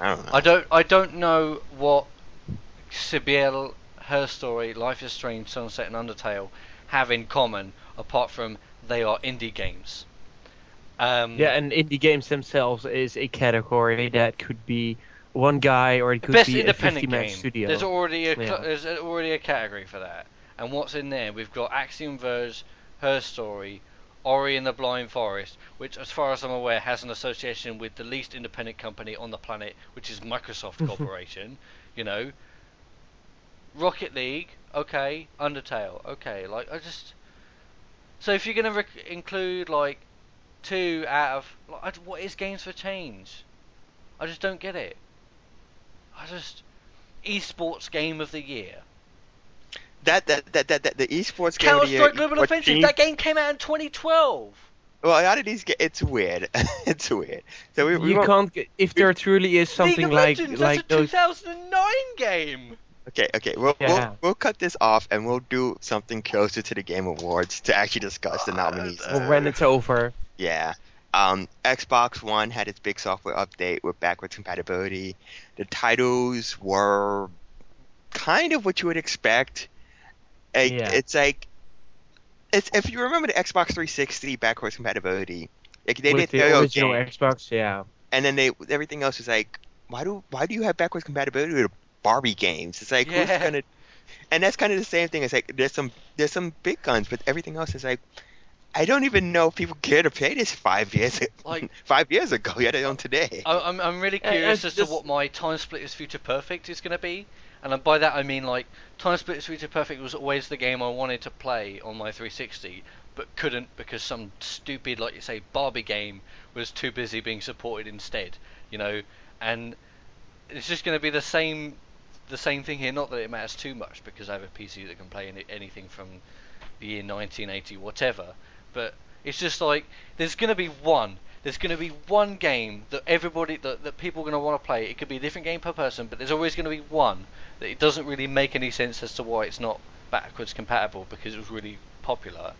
I don't know. I don't I don't know what Cibele, her story, Life is Strange, Sunset, and Undertale have in common apart from they are indie games. Um, yeah, and indie games themselves is a category that could be one guy or it could best be a independent 50-man game. studio. There's already a Yeah. there's already a category for that. And what's in there? We've got Axiom Verge, Her Story, Ori and the Blind Forest, which, as far as I'm aware, has an association with the least independent company on the planet, which is Microsoft Corporation. You know, Rocket League, okay, Undertale, okay. Like I just so if you're gonna rec- include like two out of like, I d- what is Games for Change? I just don't get it. I just esports game of the year. that, that that that that the esports game of Counter the year. Strike Global Offensive. team- That game came out in 2012. Well, out of these, ga- it's weird. it's weird. So we, we you won't- can't g- if there truly is something League of like Legends, like that's a those 2009 game. Okay, okay. We'll, Yeah. we'll we'll cut this off and we'll do something closer to the Game Awards to actually discuss the nominees. Uh, well, when it's over. Yeah. Um, Xbox One had its big software update with backwards compatibility. The titles were kind of what you would expect. Like, Yeah. It's like it's if you remember the Xbox 360 backwards compatibility, like they with did the original games, Xbox, yeah. and then they everything else is like, why do why do you have backwards compatibility with Barbie games? It's like who's gonna and that's kind of the same thing. It's like there's some there's some big guns, but everything else is like I don't even know if people care to play this five years Like- five years ago, yet I don't today. I- I'm I'm really Uh, curious uh, as to what my Time Splitters Future Perfect is going to be, and by that I mean like Time Splitters Future Perfect was always the game I wanted to play on my 360, but couldn't because some stupid like you say Barbie game was too busy being supported instead, you know, and it's just going to be the same the same thing here. Not that it matters too much because I have a PC that can play any, anything from the year 1980 whatever, but it's just like there's going to be one. There's going to be one game that everybody that, that people are going to want to play. It could be a different game per person, but there's always going to be one that it doesn't really make any sense as to why it's not backwards compatible because it was really popular.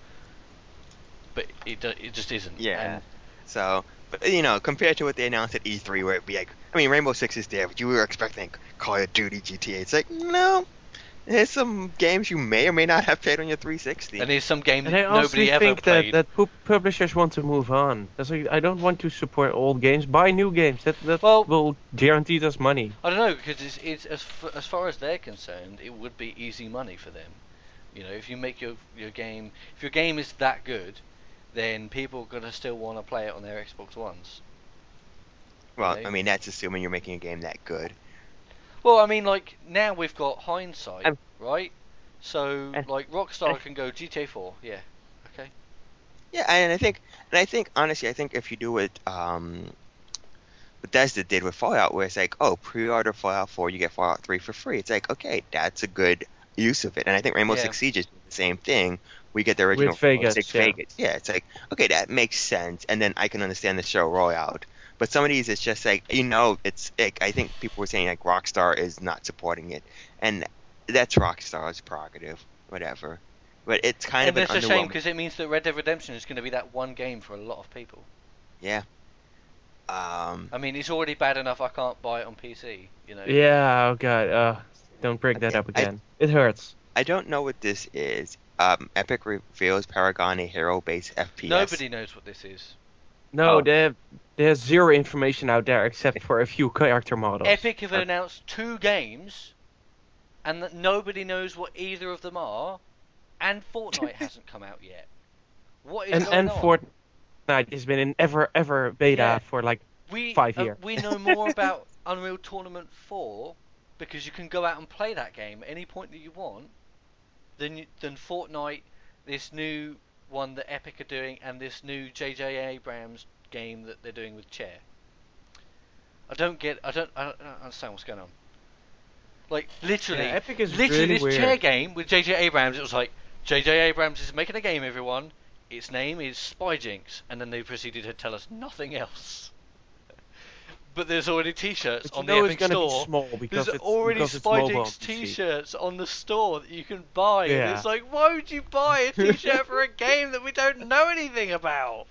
But it it just isn't. Yeah. And So, but you know, compared to what they announced at E3, where it'd be like, I mean, Rainbow Six is there, but you were expecting Call of Duty, GTA. It's like, no, there's some games you may or may not have played on your 360. and there's some game And I that also nobody ever think that, that publishers want to move on. That's like, I don't want to support old games. Buy new games. That that Well- will guarantee us money. I don't know because it's, it's as f- as far as they're concerned, it would be easy money for them. You know, if you make your your game, if your game is that good, then people are gonna still want to play it on their Xbox Ones. well. I mean, that's assuming you're making a game that good. Well, I mean, like now we've got hindsight, Um, right? So uh, like Rockstar uh, can go GTA 4, yeah, okay. Yeah, and I think, and I think honestly, I think if you do what um, Bethesda did with Fallout, where it's like, oh, pre-order Fallout 4, you get Fallout 3 for free. It's like, okay, that's a good use of it. And I think Rainbow Yeah. Six Siege is the same thing. We get the original Vegas, Six yeah. Vegas. Yeah, it's like, okay, that makes sense, and then I can understand the show rollout. But some of these, it's just like you know, it's like I think people were saying like Rockstar is not supporting it, and that's Rockstar's prerogative, whatever. But it's kind and of an it's a shame because it means that Red Dead Redemption is going to be that one game for a lot of people. yeah. Um, I mean, it's already bad enough I can't buy it on PC. You know. Yeah, oh god, uh, don't bring that Okay, up I- again. it hurts. I don't know what this is. Um, Epic reveals Paragon a hero-based FPS. Nobody knows what this is. No, Oh. there, there's zero information out there except for a few character models. Epic have Uh, announced two games, and that nobody knows what either of them are, and Fortnite hasn't come out yet. What is and going and on? Fortnite has been in ever ever beta Yeah. for like we five uh, years. we know more about Unreal Tournament 4 because you can go out and play that game at any point that you want than than Fortnite, this new one that Epic are doing, and this new J.J. Abrams game that they're doing with Chair. I don't get. I don't. I don't, I don't understand what's going on. Like literally, Yeah, Epic is literally really this weird. Chair game with J.J. Abrams. It was like J.J. Abrams is making a game. Everyone, its name is Spy Jinx, and then they proceeded to tell us nothing else. But there's already T-shirts But you on know the it's Epic gonna store. be small because There's it's already because it's Spy mobile T-shirts on the store that you can buy, and Yeah. it's like, why would you buy a T-shirt for a game that we don't know anything about?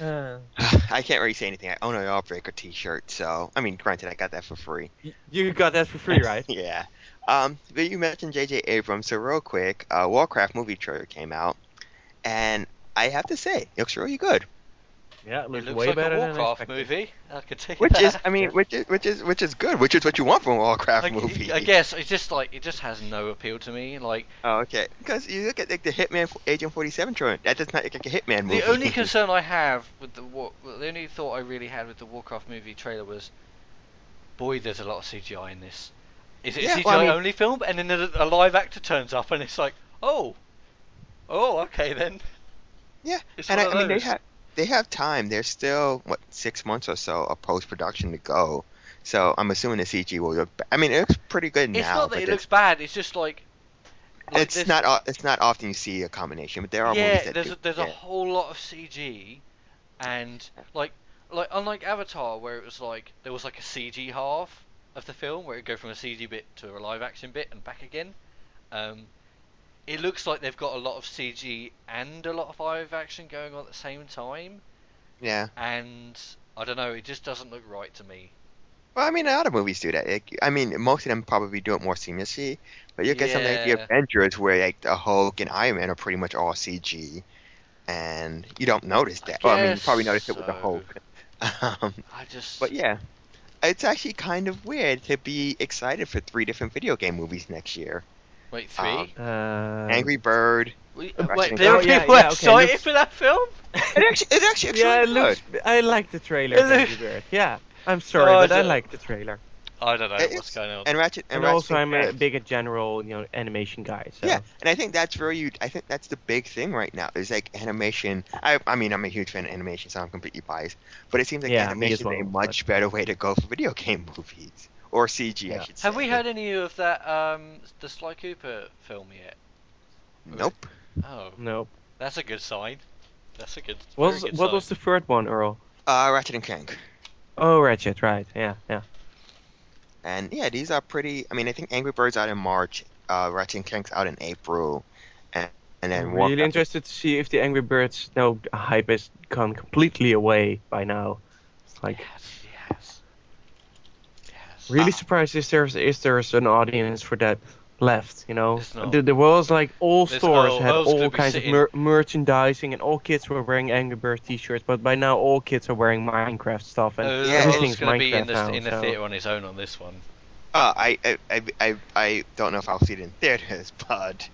Uh, I can't really say anything. I own a Lawbreaker T-shirt, so I mean, granted, I got that for free. you got that for free, right? yeah. Um, but you mentioned J.J. Abrams, so real quick, uh, Warcraft movie trailer came out, and I have to say, it looks really good. Yeah, it It looks looks way like better a than Warcraft expected. movie. I could tell you Which is. I mean, which is, which is, which is good. Which is what you want from a Warcraft I, movie. I guess it's just like it just has no appeal to me. Like Oh, okay. Because you look at like the Hitman Agent 47 trailer, that does not look like a Hitman movie. the only concern I have with the War, well, the only thought I really had with the Warcraft movie trailer was, boy, there's a lot of CGI in this. Is it a CGI well, I mean- only film? And then a, a live actor turns up and it's like, oh, oh, okay then. yeah, It's and I, I mean they those. They have time. There's still what six months or so of post production to go. So I'm assuming the CG will look. I mean, it looks pretty good It's now. not that it it's- looks bad. It's just like. like it's there's- not. It's not often you see a combination, but there are yeah, movies that there's do. a, there's yeah. a whole lot of CG, and like like unlike Avatar, where it was like there was like a CG half of the film where it go from a CG bit to a live action bit and back again. Um, it looks like they've got a lot of CG and a lot of live action going on at the same time, Yeah. and I don't know, it just doesn't look right to me. Well, I mean, a lot of movies do that. Like, I mean, most of them probably do it more seamlessly. But you get something like the Yeah. Avengers, where like the Hulk and Iron Man are pretty much all CG, and you don't notice that. Well, I mean, you probably noticed it with the. Hulk. Um, I just but yeah, it's actually kind of weird to be excited for three different video game movies next year. Wait three. um, Uh, Angry Bird. We- Ratchet wait, there are Oh, people yeah, okay, excited looks- for that film? It actually, it actually looks yeah, it really good. looks. I like the trailer. Angry Bird. Yeah, I'm sorry, Oh, but I the- like the trailer. I don't know It's- what's going on. And Ratchet and, And, Ratchet also, I'm a Clank. bigger general, you know, animation guy. So. Yeah, and I think that's where you. I think that's the big thing right now. Is like animation. I, I mean, I'm a huge fan of animation, so I'm completely biased. But it seems like Yeah, me as animation is a well, much better way to go for video game movies or CG, I should say. Have we heard any of that um the Sly Cooper film yet? Nope. Oh, No. that's a good sign. That's a good. What was good what sign. was the third one, Earl? Uh, Ratchet and Clank. Oh, Ratchet. Right. Yeah. Yeah. And yeah, these are pretty. I mean, I think Angry Birds out in March. Uh, Ratchet and Clank's out in April, and and then I'm Warcraft- really interested to see if the Angry Birds no hype has gone completely away by now. It's Like, Yes, yes, yes. Really Ah. surprised if there's is there's an audience for that left. You know, There's not. there, there was like all There's- stores oh, had all kinds of mer- merchandising, and all kids were wearing Angry Birds t-shirts. But by now, all kids are wearing Minecraft stuff, and Uh, Yeah. everything's going to be in Minecraft the now. in the so- theater on his own on this one. Uh, I, I, I, I, I don't know if I'll see it in theaters, but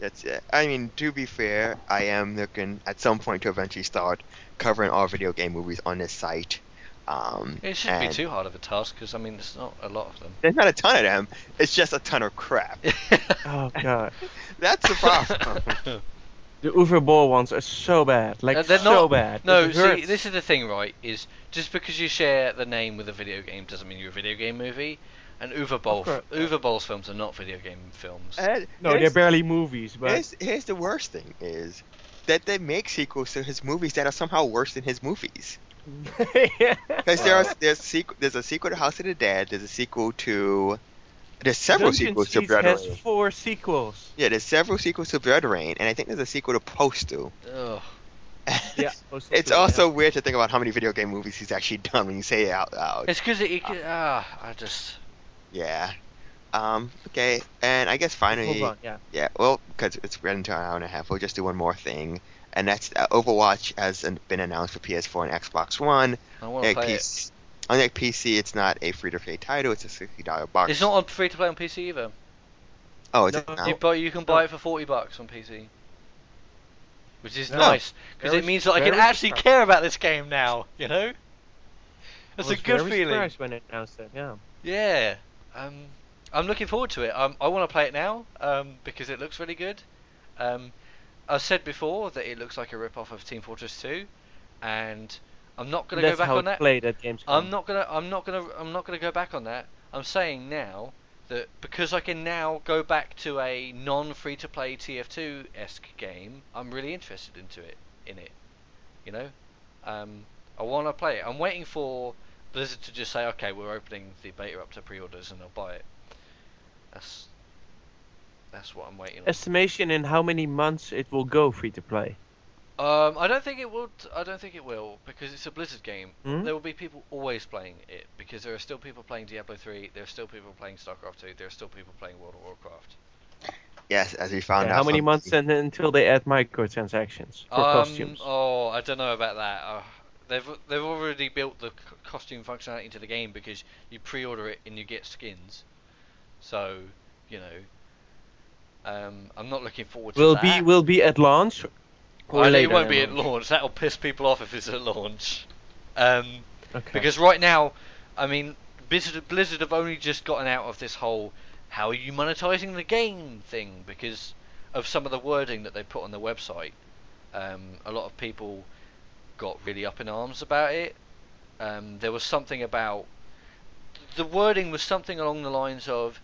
that's it. I mean, to be fair, I am looking at some point to eventually start covering all video game movies on this site. Um, It shouldn't be too hard of a task because I mean there's not a lot of them. There's not a ton of them. It's just a ton of crap. Oh god, That's the problem. the Uwe Boll ones are so bad, like Uh, they're so not- bad. No, see, this is the thing, right? Is just because you share the name with a video game doesn't mean you're a video game movie. And Uwe Boll. Uwe Boll's films are not video game films. And no, they're barely movies, but Here's, here's the worst thing is that they make sequels to his movies that are somehow worse than his movies. Yeah. Because there are there's sequel there's a sequel to House of the Dead. There's a sequel to there's several Dungeon sequels to Blood has Rain. four sequels. Yeah, there's several sequels to BloodRayne, and I think there's a sequel to Postal. Ugh. Yeah, most it's of them, also weird to think about how many video game movies he's actually done when you say it out loud. It's because it, it ah, I just Yeah. Um. Okay. And I guess finally, Hold on, yeah. yeah. Well, because it's running to an hour and a half, we'll just do one more thing, and that's uh, Overwatch has been announced for PS4 and Xbox One. I want to Unlike play it. PC, unlike PC, it's not a free-to-play title. It's a sixty-dollar box. It's not free to play on PC either. Oh, is No, it? You Not? buy, you can buy it for forty bucks on PC, which is No. nice because it means that I can actually surprised. care about this game now. You know, I that's a was good very feeling. surprised when it announced it. Yeah. Yeah, um, I'm looking forward to it. Um, I want to play it now um, because it looks really good. Um, I've said before that it looks like a rip-off of Team Fortress 2, and I'm not going to go back on that. played at Gamescom. I'm not gonna. I'm not gonna. I'm not gonna go back on that. I'm saying now that because I can now go back to a non-free-to-play TF2 esque game, I'm really interested into it. In it, you know, um, I want to play it. I'm waiting for Blizzard to just say, okay, we're opening the beta up to pre-orders, and I'll buy it. That's that's what I'm waiting on. Estimation in how many months it will go free to play. Um, I don't think it will. I don't think it will because it's a Blizzard game. Hmm? There will be people always playing it because there are still people playing Diablo 3. There are still people playing StarCraft 2. There are still people playing World of Warcraft. Yes, as we found Yeah, out. how many months and, until they add microtransactions for um, costumes? Oh, I don't know about that. Uh, they've they've already built the c- costume functionality into the game because you pre-order it and you get skins. So you know, um, I'm not looking forward to will that. be will be at launch. Well, later it won't be at launch. That'll piss people off if it's at launch. Um, Okay. Because right now, I mean, Blizzard, Blizzard have only just gotten out of this whole "how are you monetizing the game" thing because of some of the wording that they put on the website. Um, a lot of people got really up in arms about it. Um, there was something about the wording was something along the lines of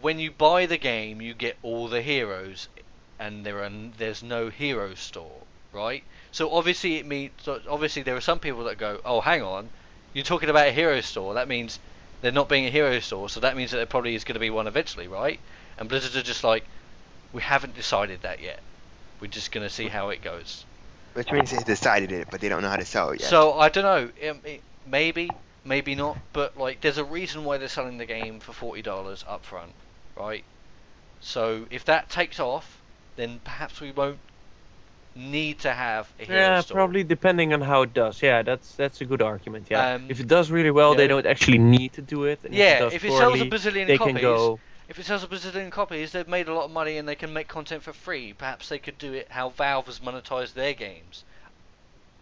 when you buy the game, you get all the heroes, and there are there's no hero store, right? So obviously it means so obviously there are some people that go, oh hang on, you're talking about a hero store. That means they're not being a hero store, so that means that there probably is going to be one eventually, right? And Blizzard are just like, we haven't decided that yet. We're just going to see how it goes. Which means they've decided it, but they don't know how to sell it yet. So I don't know. It, it, maybe, maybe not. But like, there's a reason why they're selling the game for forty dollars up front, right? So if that takes off, then perhaps we won't need to have a hero yeah, store. probably depending on how it does. Yeah, that's that's a good argument. Yeah, Um, if it does really well, they don't actually need to do it. Yeah, if if it, it does sells a poorly, bazillion they copies, can go. if it sells a bazillion copies, they've made a lot of money and they can make content for free. Perhaps they could do it how Valve has monetized their games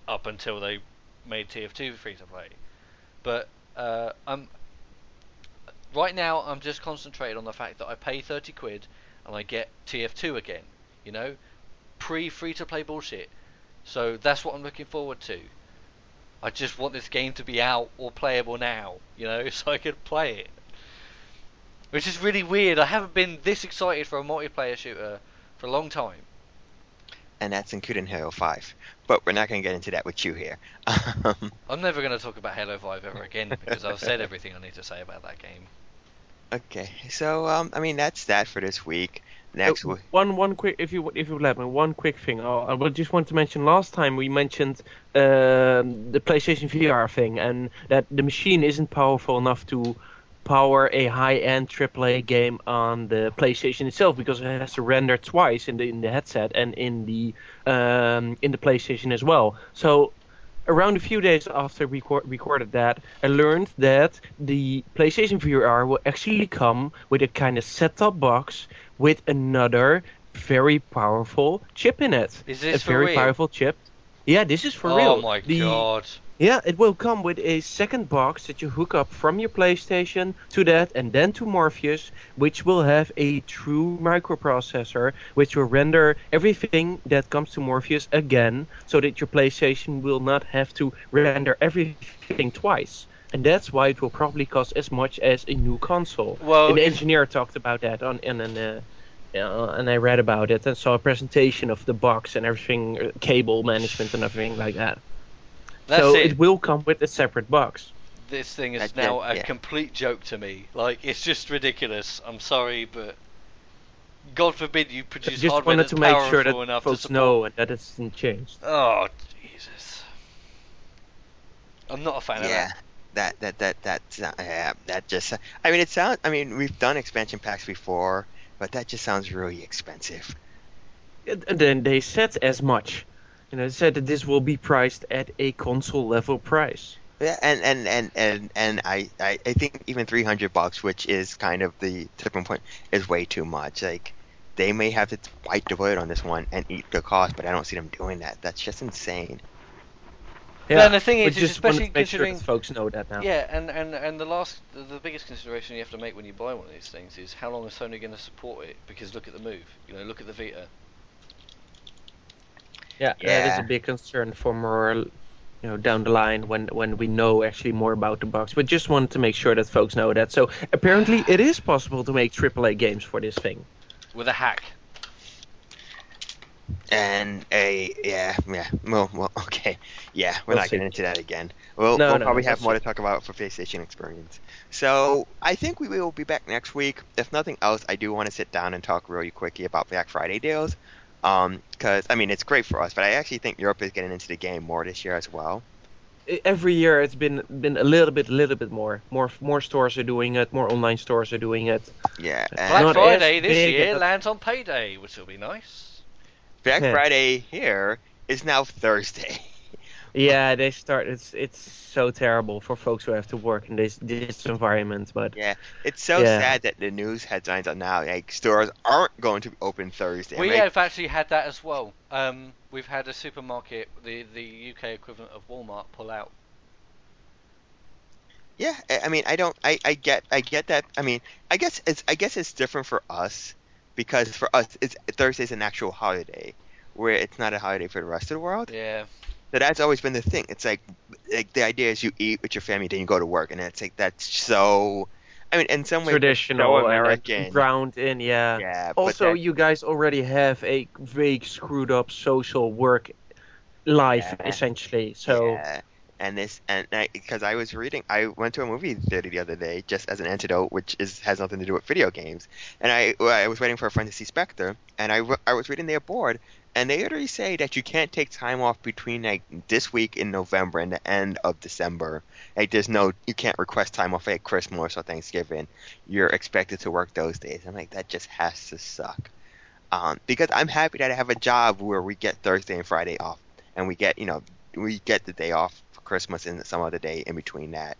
up until they made TF2 free to play. But uh, I'm right now I'm just concentrated on the fact that I pay 30 quid and I get TF2 again. You know, pre free to play bullshit. So that's what I'm looking forward to. I just want this game to be out or playable now, you know, so I could play it. Which is really weird. I haven't been this excited for a multiplayer shooter for a long time. And that's including Halo 5. But we're not going to get into that with you here. Um, I'm never going to talk about Halo 5 ever again because I've said everything I need to say about that game. okay, so um, I mean that's that for this week. Next, Uh, we one one quick if you if you let me one quick thing. I, I would just want to mention last time we mentioned um, the PlayStation VR thing and that the machine isn't powerful enough to power a high-end AAA game on the PlayStation itself because it has to render twice in the in the headset and in the um, in the PlayStation as well. So around a few days after we record- recorded that, I learned that the PlayStation VR will actually come with a kind of set-top box with another very powerful chip in it. Is a this for very real? powerful chip. Yeah, this is for oh real. Oh my The- god. Yeah, it will come with a second box that you hook up from your PlayStation to that and then to Morpheus, which will have a true microprocessor which will render everything that comes to Morpheus again so that your PlayStation will not have to render everything twice. And that's why it will probably cost as much as a new console. Well, and the engineer talked about that on in an uh, uh, and I read about it and saw a presentation of the box and everything, uh, cable management and everything like that. That's so it. it will come with a separate box. This thing is That- now that- a yeah. complete joke to me. Like it's just ridiculous. I'm sorry, but God forbid you I produce just hardware wanted that's to make powerful sure that enough to folks support. know and that it's changed. Oh Jesus! I'm not a fan of Yeah, that. that that that that uh, yeah, that just. I mean, it sounds. I mean, we've done expansion packs before, but that just sounds really expensive. And and then they said as much. You know, they said that this will be priced at a console level price. Yeah, and and and and and I I, I think even three hundred bucks, which is kind of the tipping point, is way too much. Like. They may have to bite the bullet on this one and eat the cost, but I don't see them doing that. That's just insane. Yeah, and the thing is, is just especially to make sure considering- that folks know that now. Yeah, and, and, and the last, the, the biggest consideration you have to make when you buy one of these things is how long is Sony going to support it? Because look at the move, you know, look at the Vita. Yeah, uh, that is Yeah. a big concern for more, you know, down the line when when we know actually more about the box. But just wanted to make sure that folks know that. So apparently, it is possible to make AAA games for this thing. With a hack. And a yeah yeah well well okay yeah we're We'll not see. getting into that again. We'll, No, we'll no, probably we'll have more to talk about for PlayStation Experience. So I think we will be back next week. If nothing else, I do want to sit down and talk really quickly about Black Friday deals. Um, because I mean it's great for us, but I actually think Europe is getting into the game more this year as well. Every year, it's been been a little bit, a little bit more. More more stores are doing it. More online stores are doing it. Yeah, Black and Not Friday as this big year as- lands on payday, which will be nice. Black Yeah. Friday here is now Thursday. Yeah, they start. It's it's so terrible for folks who have to work in this this environment. But Yeah, it's so Yeah. sad that the news headlines are now like stores aren't going to be open Thursday. We Like, have actually had that as well. Um, we've had a supermarket, the the UK equivalent of Walmart, pull out. Yeah, I I mean, I don't, I, I get, I get that. I mean, I guess it's, I guess it's different for us because for us, it's Thursday's an actual holiday, where it's not a holiday for the rest of the world. Yeah. So that's always been the thing. It's like, like the idea is you eat with your family, then you go to work, and it's like that's so. I mean, in some ways, traditional so American. ground in. Yeah. Yeah, Also, that- you guys already have a vague, screwed up social work life Yeah. essentially. So Yeah. And this, and because I was reading, I went to a movie theater the other day just as an antidote, which is has nothing to do with video games. And I, I was waiting for a friend to see Spectre, and I, I was reading their board, and they literally say that you can't take time off between like this week in November and the end of December. Like there's no, you can't request time off at Christmas or Thanksgiving. You're expected to work those days. I'm like, that just has to suck. Um, because I'm happy that I have a job where we get Thursday and Friday off, and we get, you know, we get the day off for Christmas and some other day in between that.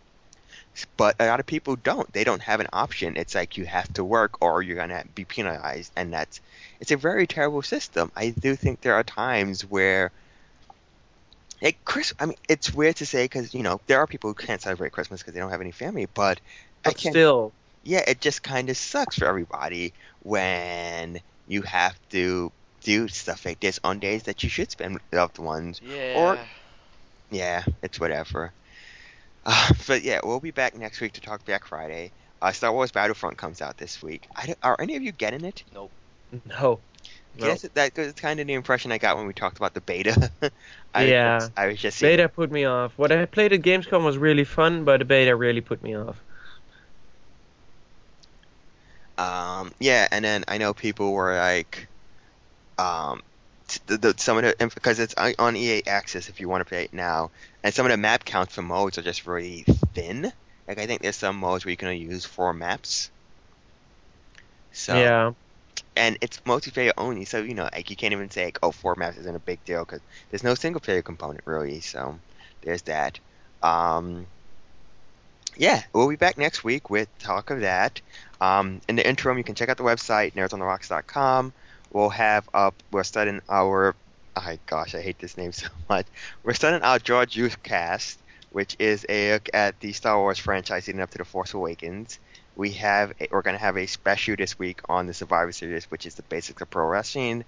But a lot of people don't. They don't have an option. It's like you have to work or you're gonna be penalized, and that's it's a very terrible system. I do think there are times where, like Chris, I mean, it's weird to say because you know there are people who can't celebrate Christmas because they don't have any family, but I can't still, yeah, it just kind of sucks for everybody when you have to do stuff like this on days that you should spend with loved ones. Yeah. Or, Yeah, it's whatever. Uh, but yeah, we'll be back next week to talk Black Friday. Uh, Star Wars Battlefront comes out this week. I are any of you getting it? no. I No. guess that was kind of the impression I got when we talked about the beta. I Yeah. was, I was just saying, Beta put me off. What I played at Gamescom was really fun, but the beta really put me off. Um, yeah, and then I know people were like, um, the, the some of the because it's on on EA Access if you want to play it now, and some of the map counts for modes are just really thin. Like I think there's some modes where you can only use four maps. So yeah. And it's multiplayer only, so you know like you can't even say like, oh four maps isn't a big deal because there's no single player component really. So there's that. Um, yeah, we'll be back next week with talk of that. Um, in the interim, you can check out the website nerdsontherocks.com. We'll have up. We're starting our. Oh gosh, I hate this name so much. We're starting our George Youth cast, which is a look at the Star Wars franchise leading up to the Force Awakens. We have a, we're going to have a special this week on the Survivor Series, which is the basics of pro wrestling.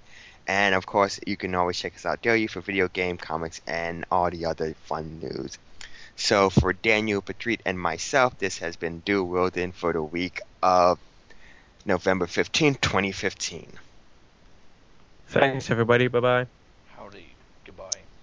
And of course, you can always check us out daily for video game, comics, and all the other fun news. So for Daniel, Patrit, and myself, this has been Dual Wielding for the week of November 15, 2015. Thanks, everybody. Bye bye.